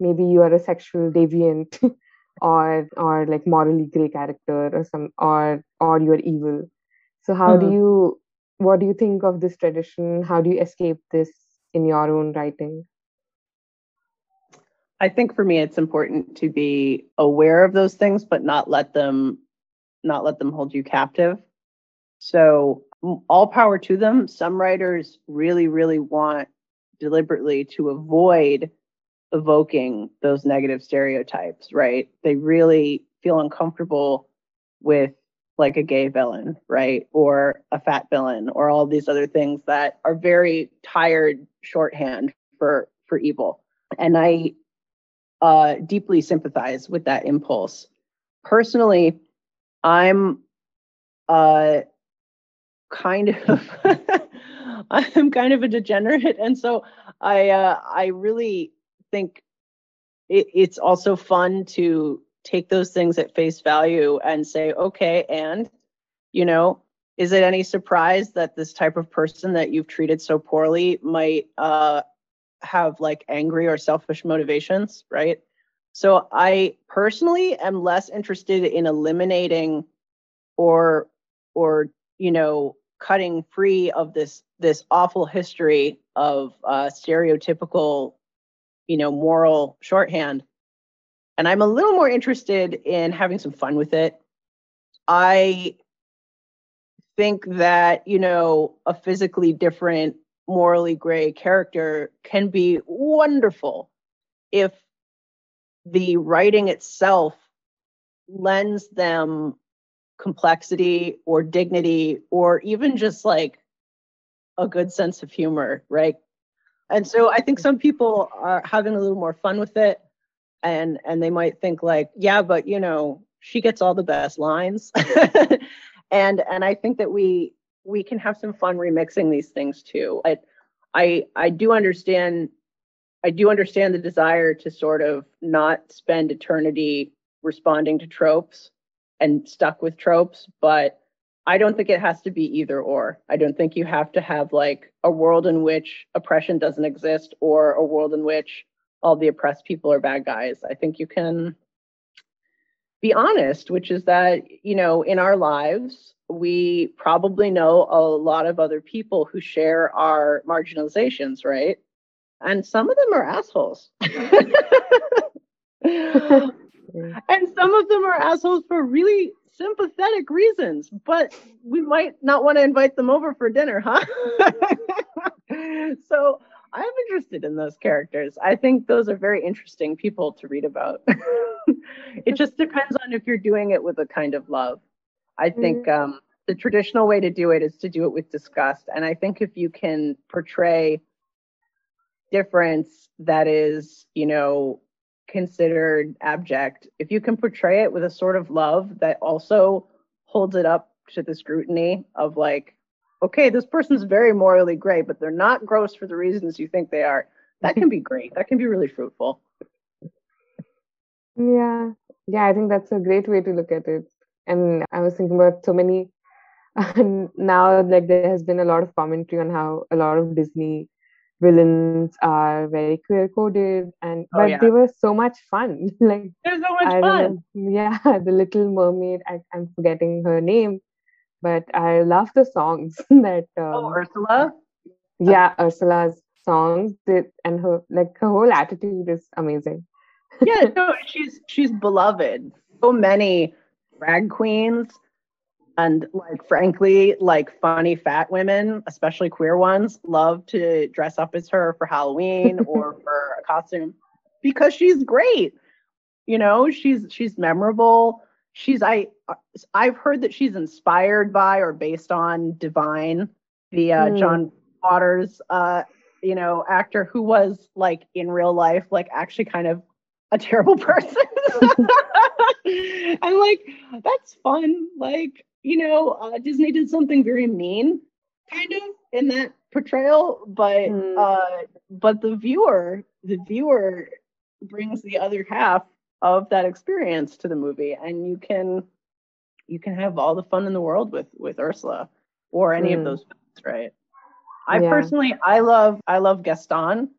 Maybe you are a sexual deviant, or or like morally gray character, or some or or you're evil. So how mm-hmm. do you what do you think of this tradition? How do you escape this in your own writing? I think for me it's important to be aware of those things but not let them not let them hold you captive. So all power to them. Some writers really really want deliberately to avoid evoking those negative stereotypes, right? They really feel uncomfortable with like a gay villain, right? Or a fat villain or all these other things that are very tired shorthand for for evil. And I uh, deeply sympathize with that impulse. Personally, I'm uh, kind of I'm kind of a degenerate, and so I uh, I really think it, it's also fun to take those things at face value and say, okay, and you know, is it any surprise that this type of person that you've treated so poorly might uh, have like angry or selfish motivations, right? So I personally am less interested in eliminating or or you know cutting free of this this awful history of uh, stereotypical, you know, moral shorthand. And I'm a little more interested in having some fun with it. I think that, you know, a physically different, morally gray character can be wonderful if the writing itself lends them complexity or dignity or even just like a good sense of humor, right? And so I think some people are having a little more fun with it and and they might think like, yeah, but you know, she gets all the best lines. and and I think that we we can have some fun remixing these things too. I I I do understand I do understand the desire to sort of not spend eternity responding to tropes and stuck with tropes, but I don't think it has to be either or. I don't think you have to have like a world in which oppression doesn't exist or a world in which all the oppressed people are bad guys. I think you can be honest, which is that, you know, in our lives, we probably know a lot of other people who share our marginalizations, right? And some of them are assholes. and some of them are assholes for really sympathetic reasons, but we might not want to invite them over for dinner, huh? so I'm interested in those characters. I think those are very interesting people to read about. it just depends on if you're doing it with a kind of love. I think mm-hmm. um, the traditional way to do it is to do it with disgust. And I think if you can portray difference that is, you know, considered abject, if you can portray it with a sort of love that also holds it up to the scrutiny of like, okay, this person's very morally gray, but they're not gross for the reasons you think they are, that can be great. That can be really fruitful. Yeah. Yeah, I think that's a great way to look at it. And I was thinking about so many and now like there has been a lot of commentary on how a lot of Disney villains are very queer coded and oh, but yeah. they were so much fun. Like they're so much I fun. yeah the little mermaid I, am forgetting her name but i love the songs that oh, um, oh ursula? Yeah ursula's songs that, and her like her whole attitude is amazing. Yeah no she's she's beloved. So many drag queens and like frankly like funny fat women especially queer ones love to dress up as her for halloween or for a costume because she's great. You know she's she's memorable. She's i i've heard that she's inspired by or based on divine the uh, mm. john waters uh you know actor who was like in real life like actually kind of a terrible person i'm like that's fun like you know, uh, Disney did something very mean, kind of, in that portrayal, but mm. uh, but the viewer, the viewer brings the other half of that experience to the movie, and you can you can have all the fun in the world with with Ursula or any mm. of hmm. those films, right? I yeah. personally, I love I love Gaston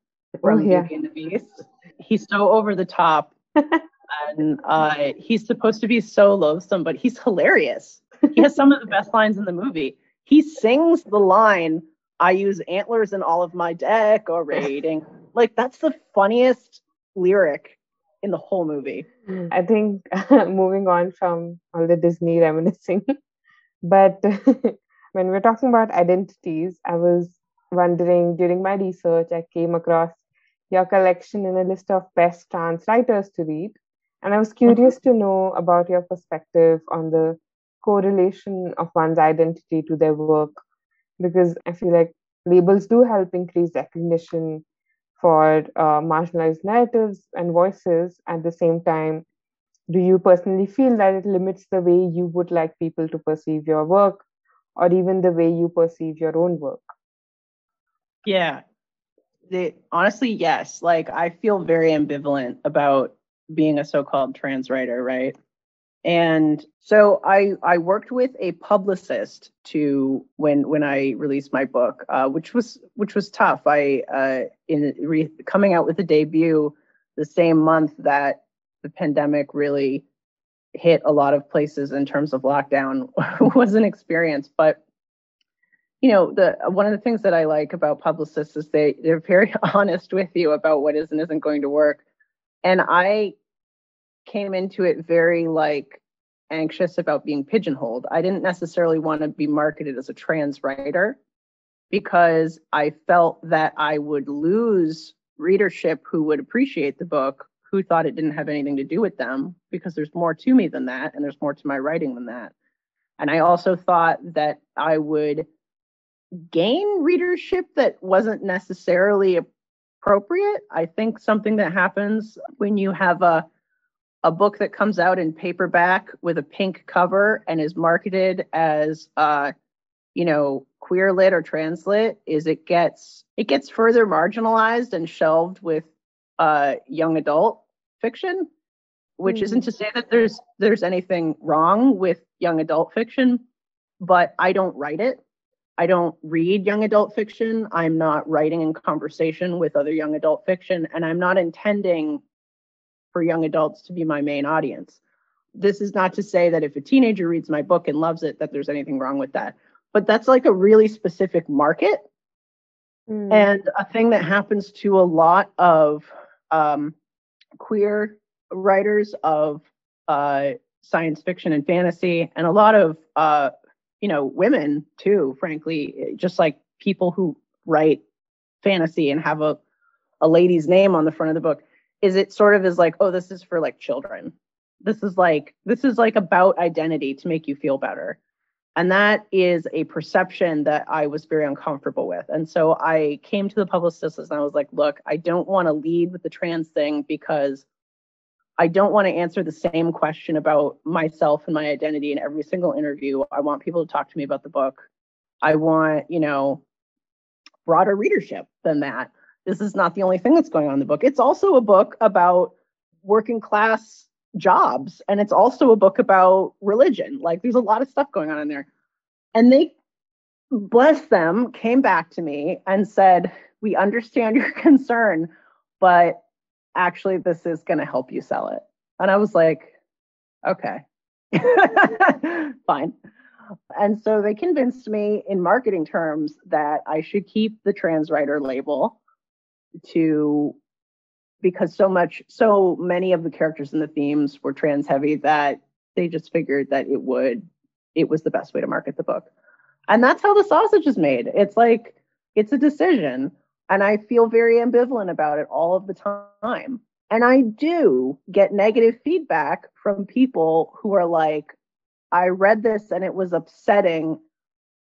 from oh, yeah. Beauty and the Beast. He's so over the top. and uh, he's supposed to be so loathsome, but he's hilarious he has some of the best lines in the movie. He sings the line, I use antlers in all of my decorating. like, that's the funniest lyric in the whole movie. I think moving on from all the Disney reminiscing, but when we're talking about identities, I was wondering during my research, I came across your collection in a list of best trans writers to read. And I was curious to know about your perspective on the correlation of one's identity to their work because I feel like labels do help increase recognition for uh, marginalized narratives and voices. At the same time, do you personally feel that it limits the way you would like people to perceive your work or even the way you perceive your own work? Yeah. Honestly, yes. Like, I feel very ambivalent about being a so called trans writer, right? And so I I worked with a publicist to when when I released my book, uh, which was which was tough. I uh, in re, coming out with the debut the same month that the pandemic really hit a lot of places in terms of lockdown was an experience. But you know, the one of the things that I like about publicists is they they're very honest with you about what is and isn't going to work. And I came into it very like anxious about being pigeonholed. I didn't necessarily want to be marketed as a trans writer because I felt that I would lose readership who would appreciate the book who thought it didn't have anything to do with them because there's more to me than that and there's more to my writing than that. And I also thought that I would gain readership that wasn't necessarily appropriate. I think something that happens when you have a a book that comes out in paperback with a pink cover and is marketed as uh you know queer lit or trans lit is it gets it gets further marginalized and shelved with uh young adult fiction which mm-hmm. isn't to say that there's there's anything wrong with young adult fiction but i don't write it I don't read young adult fiction. I'm not writing in conversation with other young adult fiction, and I'm not intending for young adults to be my main audience. This is not to say that if a teenager reads my book and loves it, that there's anything wrong with that. But that's like a really specific market. Mm. And a thing that happens to a lot of um, queer writers of uh, science fiction and fantasy, and a lot of uh, you know, women too, frankly, just like people who write fantasy and have a, a lady's name on the front of the book, is it sort of is like, oh, this is for like children. This is like, this is like about identity to make you feel better. And that is a perception that I was very uncomfortable with. And so I came to the publicist and I was like, look, I don't want to lead with the trans thing because I don't want to answer the same question about myself and my identity in every single interview. I want people to talk to me about the book. I want, you know, broader readership than that. This is not the only thing that's going on in the book. It's also a book about working class jobs and it's also a book about religion. Like there's a lot of stuff going on in there. And they bless them came back to me and said, "We understand your concern, but actually this is going to help you sell it. And I was like, okay, fine. And so they convinced me in marketing terms that I should keep the trans writer label to because so much so many of the characters and the themes were trans heavy that they just figured that it would it was the best way to market the book. And that's how the sausage is made. It's like it's a decision and I feel very ambivalent about it all of the time. And I do get negative feedback from people who are like, I read this and it was upsetting.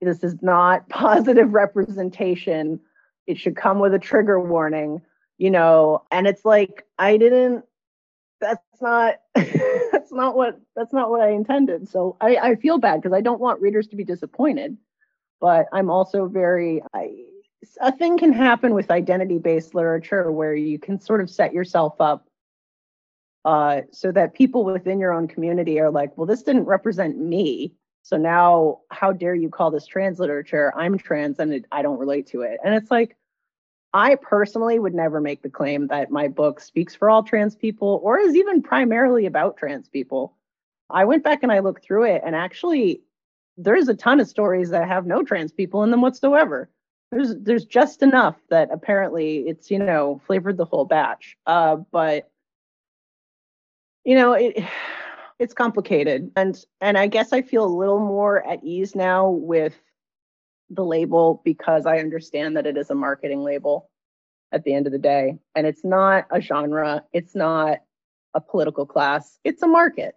This is not positive representation. It should come with a trigger warning, you know. And it's like, I didn't, that's not. that's not what that's not what I intended. So I, I feel bad because I don't want readers to be disappointed, but I'm also very I a thing can happen with identity based literature where you can sort of set yourself up uh, so that people within your own community are like, well, this didn't represent me. So now, how dare you call this trans literature? I'm trans and I don't relate to it. And it's like, I personally would never make the claim that my book speaks for all trans people or is even primarily about trans people. I went back and I looked through it, and actually, there's a ton of stories that have no trans people in them whatsoever there's there's just enough that apparently it's you know flavored the whole batch uh, but you know it it's complicated. And and i guess i feel a little more at ease now with the label because i understand that it is a marketing label at the end of the day. And it's not a genre. It's not a political class. It's a market.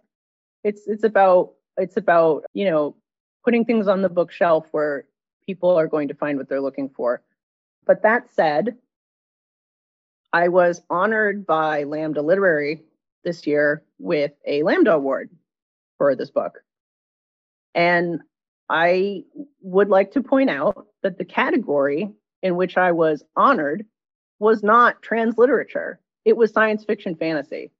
It's it's about it's about you know putting things on the bookshelf where people are going to find what they're looking for. But that said, I was honored by Lambda Literary this year with a Lambda Award for this book. And I would like to point out that the category in which I was honored was not trans literature, it was science fiction fantasy.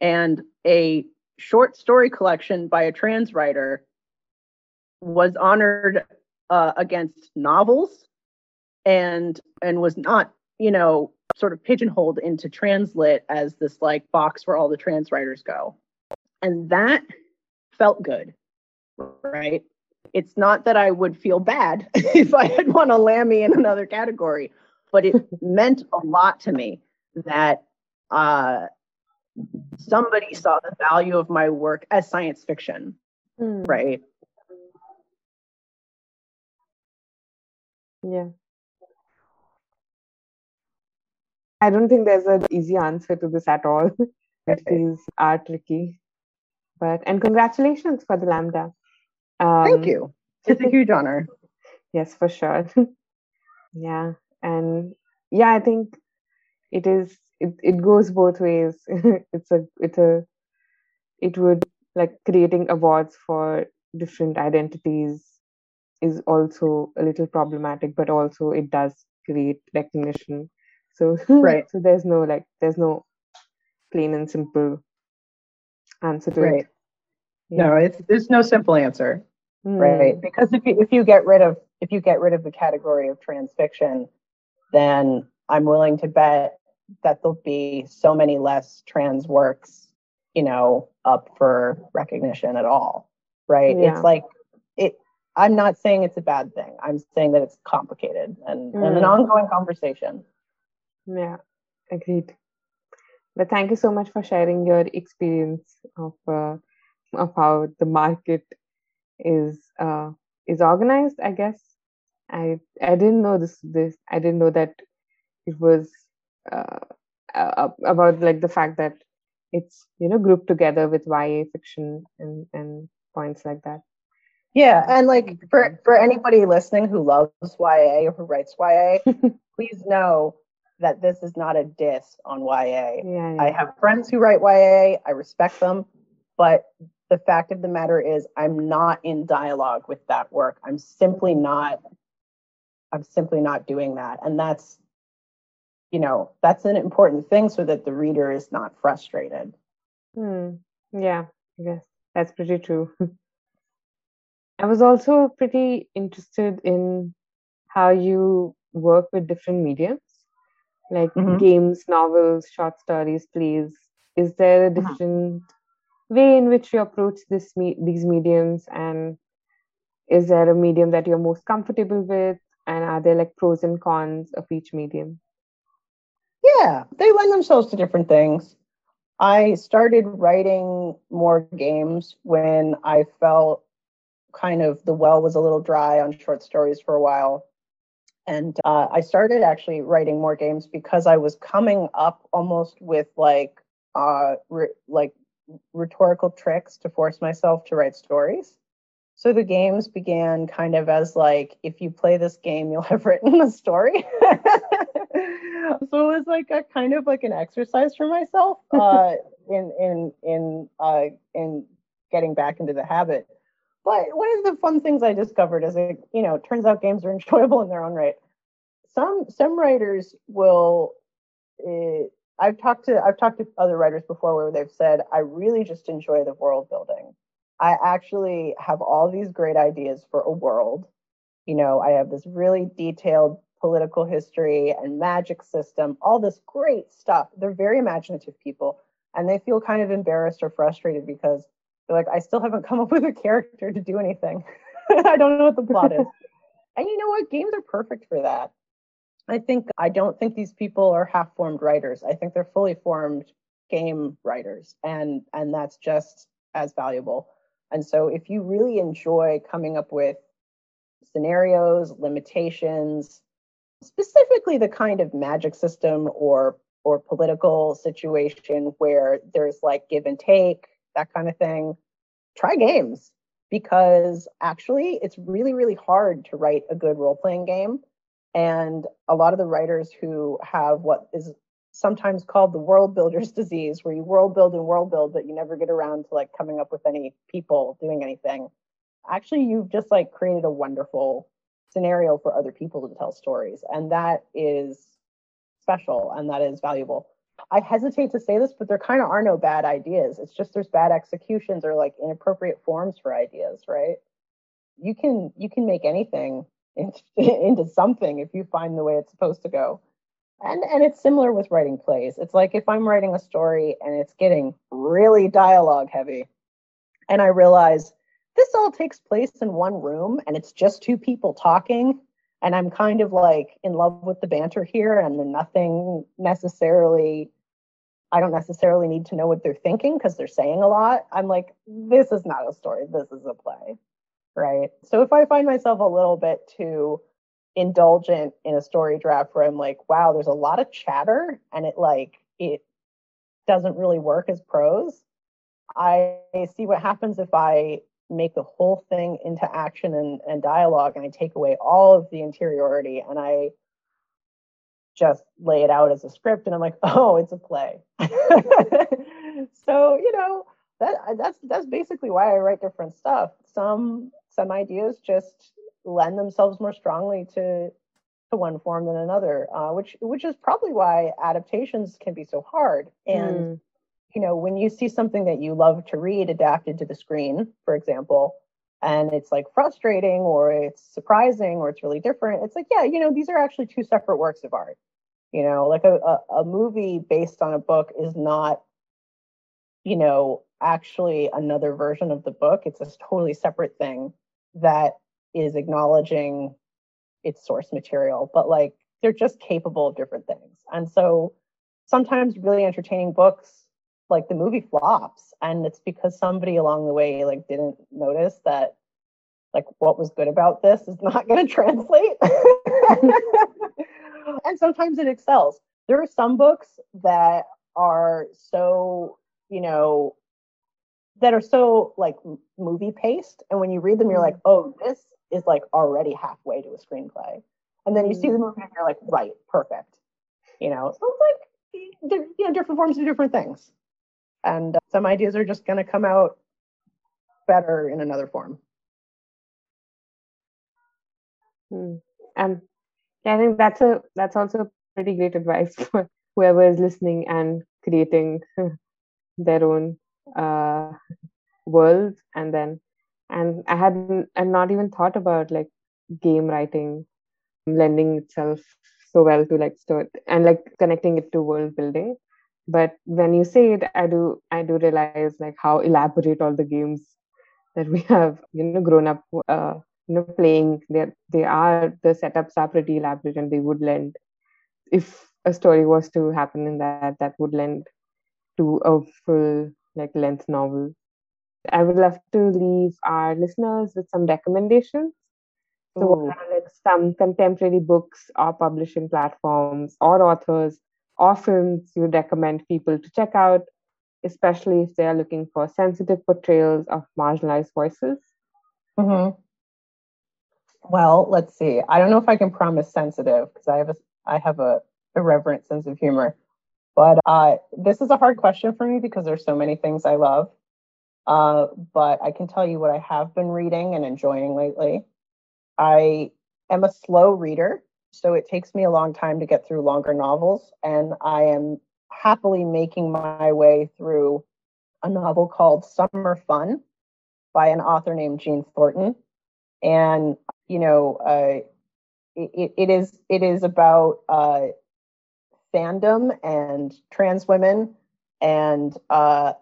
And a short story collection by a trans writer was honored uh, against novels and and was not you know sort of pigeonholed into translit as this like box where all the trans writers go and that felt good right it's not that I would feel bad if I had won a Lammy in another category, but it meant a lot to me that uh, somebody saw the value of my work as science fiction, mm. right? Yeah. I don't think there's an easy answer to this at all. it is are tricky. But and congratulations for the Lambda. Um, Thank you. It's a huge honor. yes, for sure. yeah. And yeah, I think it is it, it goes both ways. it's a it's a it would like creating awards for different identities is also a little problematic, but also it does create recognition. So right. so there's no like there's no plain and simple answer to right. it. Yeah. No, it's there's no simple answer. Mm. Right. Because if you if you get rid of if you get rid of the category of trans fiction, then I'm willing to bet that there'll be so many less trans works, you know, up for recognition at all. Right. Yeah. It's like it I'm not saying it's a bad thing. I'm saying that it's complicated and, mm. and an hmm. ongoing conversation. Yeah, agreed. But thank you so much for sharing your experience of uh, of how the market is uh, is organized. I guess I I didn't know this this I didn't know that it was uh, about like the fact that it's you know grouped together with YA fiction and and points like that. Yeah, and like for for anybody listening who loves YA or who writes YA, please know that this is not a diss on YA. Yeah, yeah. I have friends who write YA. I respect them, but the fact of the matter is I'm not in dialogue with that work. I'm simply not I'm simply not doing that. And that's you know, that's an important thing so that the reader is not frustrated. Hmm. Yeah, I guess that's pretty true. I was also pretty interested in how you work with different mediums, like mm-hmm. games, novels, short stories, plays. Is there a mm-hmm. different way in which you approach this me- these mediums, and is there a medium that you're most comfortable with? And are there like pros and cons of each medium? Yeah, they lend themselves to different things. I started writing more games when I felt kind of the well was a little dry on short stories for a while. And uh, I started actually writing more games because I was coming up almost with like uh, re- like rhetorical tricks to force myself to write stories. So the games began kind of as like, if you play this game, you'll have written a story. so it was like a kind of like an exercise for myself uh, in in in uh, in getting back into the habit. One of the fun things I discovered is it, you know, turns out games are enjoyable in their own right. Some some writers will. Uh, I've talked to I've talked to other writers before where they've said I really just enjoy the world building. I actually have all these great ideas for a world. You know, I have this really detailed political history and magic system, all this great stuff. They're very imaginative people and they feel kind of embarrassed or frustrated because like, I still haven't come up with a character to do anything. I don't know what the plot is. and you know what? Games are perfect for that. I think I don't think these people are half-formed writers. I think they're fully formed game writers, and and that's just as valuable. And so, if you really enjoy coming up with scenarios, limitations, specifically the kind of magic system or or political situation where there's like give and take, that kind of thing, try games because actually it's really, really hard to write a good role playing game. And a lot of the writers who have what is sometimes called the world builder's disease, where you world build and world build, but you never get around to like coming up with any people doing anything. Actually, you've just like created a wonderful scenario for other people to tell stories. And that is special and that is valuable. I hesitate to say this, but there kind of are no bad ideas. It's just there's bad executions or like inappropriate forms for ideas, right? You can you can make anything into, into something if you find the way it's supposed to go. And and it's similar with writing plays. It's like if I'm writing a story and it's getting really dialogue heavy, and I realize this all takes place in one room and it's just two people talking and i'm kind of like in love with the banter here and then nothing necessarily i don't necessarily need to know what they're thinking because they're saying a lot. I'm like this is not a story. This is a play. Right? So if i find myself a little bit too indulgent in a story draft where i'm like wow there's a lot of chatter and it like it doesn't really work as prose i see what happens if i make the whole thing into action and, and dialogue and I take away all of the interiority and I just lay it out as a script and I'm like, oh, it's a play. so, you know, that that's that's basically why I write different stuff. Some some ideas just lend themselves more strongly to to one form than another, uh, which which is probably why adaptations can be so hard. And mm you know, when you see something that you love to read adapted to the screen, for example, and it's like frustrating or it's surprising or it's really different, it's like, yeah, you know, these are actually two separate works of art. You know, like a, a, a movie based on a book is not, you know, actually another version of the book. It's a totally separate thing that is acknowledging its source material, but like they're just capable of different things. And so sometimes really entertaining books like the movie flops and it's because somebody along the way like didn't notice that like what was good about this is not going to translate. And sometimes it excels. There are some books that are so you know that are so like movie paced and when you read them you're like mm-hmm. oh this is like already halfway to a screenplay. And then you see the mm-hmm. movie and you're like right perfect. You know so it's like you know different forms of different things and uh, some ideas are just going to come out better in another form. Hmm. And I think that's a that's also pretty great advice for whoever is listening and creating their own uh, worlds. And then, and I hadn't and not even thought about like game writing lending itself so well to like story and like connecting it to world building but when you say it i do i do realize like how elaborate all the games that we have you know grown up uh, you know playing. They they are the setups are pretty elaborate and they would lend. If a story was to happen in that that would lend to a full like length novel. I would love to leave our listeners with some recommendations. So like some contemporary books or publishing platforms or authors films you recommend people to check out, especially if they are looking for sensitive portrayals of marginalized voices? Mm-hmm. Well, let's see. I don't know if I can promise sensitive because I have a I have a irreverent sense of humor, but uh, this is a hard question for me because there's so many things I love. Uh, but I can tell you what I have been reading and enjoying lately. I am a slow reader, so it takes me a long time to get through longer novels. And I am happily making my way through a novel called Summer Fun by an author named Jeanne Thornton. And, you know, uh, it, it is it is about uh, fandom and trans women and uh,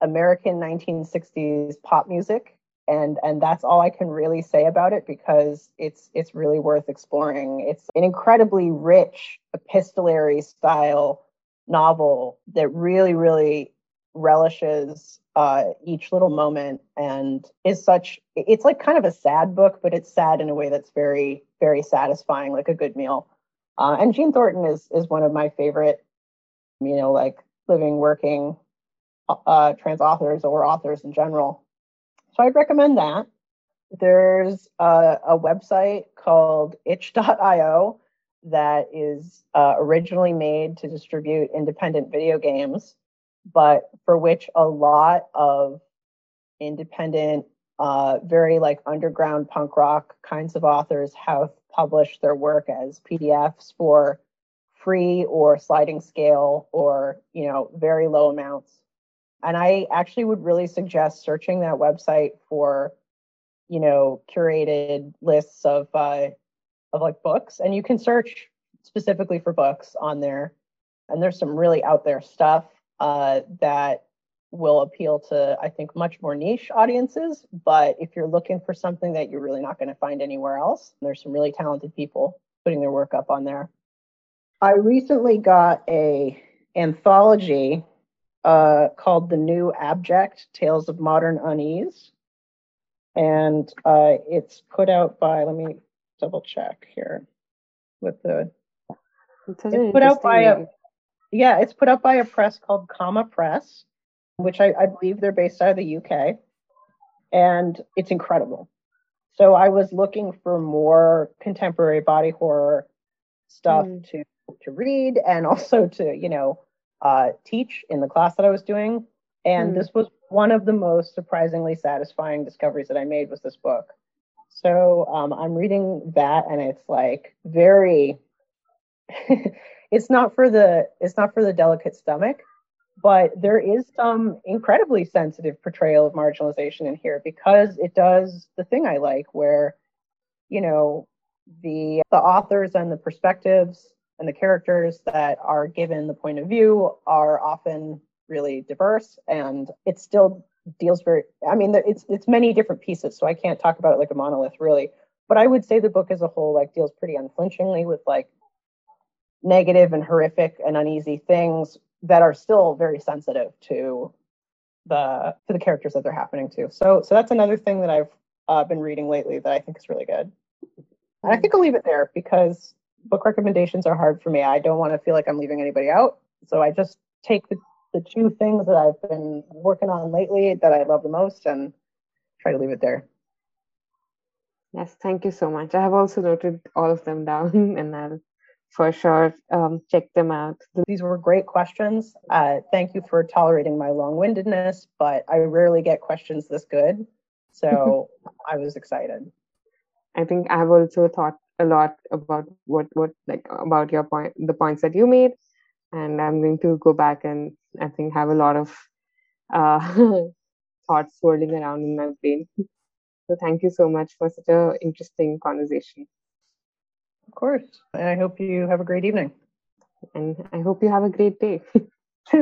American 1960s pop music and and that's all I can really say about it because it's it's really worth exploring. It's an incredibly rich epistolary style novel that really really relishes uh, each little moment and is such it's like kind of a sad book but it's sad in a way that's very very satisfying like a good meal uh, and jeanne thornton is is one of my favorite you know like living working uh, trans authors or authors in general so I'd recommend that. There's a, a website called itch.io that is uh, originally made to distribute independent video games, but for which a lot of independent, uh, very like underground punk rock kinds of authors have published their work as PDFs for free or sliding scale or you know very low amounts and I actually would really suggest searching that website for, you know, curated lists of uh, of like books, and you can search specifically for books on there. And there's some really out there stuff uh, that will appeal to, I think, much more niche audiences. But if you're looking for something that you're really not going to find anywhere else, there's some really talented people putting their work up on there. I recently got a anthology uh, called The New Abject Tales of Modern Unease. And uh, it's put out by, let me double check here with the. It's, put out by a, yeah, it's put out by a press called Comma Press, which I, I believe they're based out of the UK. And it's incredible. So I was looking for more contemporary body horror stuff mm. to to read and also to you know uh, teach in the class that I was doing. And mm. this was one of the most surprisingly satisfying discoveries that I made was this book. So um, I'm reading that, and it's like very. it's not for the it's not for the delicate stomach, but there is some incredibly sensitive portrayal of marginalization in here because it does the thing I like, where you know the the authors and the perspectives and the characters that are given the point of view are often really diverse and it still deals very i mean it's it's many different pieces so i can't talk about it like a monolith really. But i would say the book as a whole like deals pretty unflinchingly with like negative and horrific and uneasy things that are still very sensitive to the to the characters that they're happening to. So so that's another thing that i've uh, been reading lately that i think is really good. And i think i'll leave it there because book recommendations are hard for me. I don't want to feel like I'm leaving anybody out. So I just take the, the two things that I've been working on lately that I love the most and try to leave it there. Yes, thank you so much. I have also noted all of them down and I'll for sure um, check them out. These were great questions. Uh, thank you for tolerating my long windedness, but I rarely get questions this good. So I was excited. I think I've also thought a lot about what what like about your point the points that you made. And i'm going to go back and i think have a lot of uh, thoughts swirling around in my brain. So thank you so much for such a interesting conversation. Of course. And i hope you have a great evening. And i hope you have a great day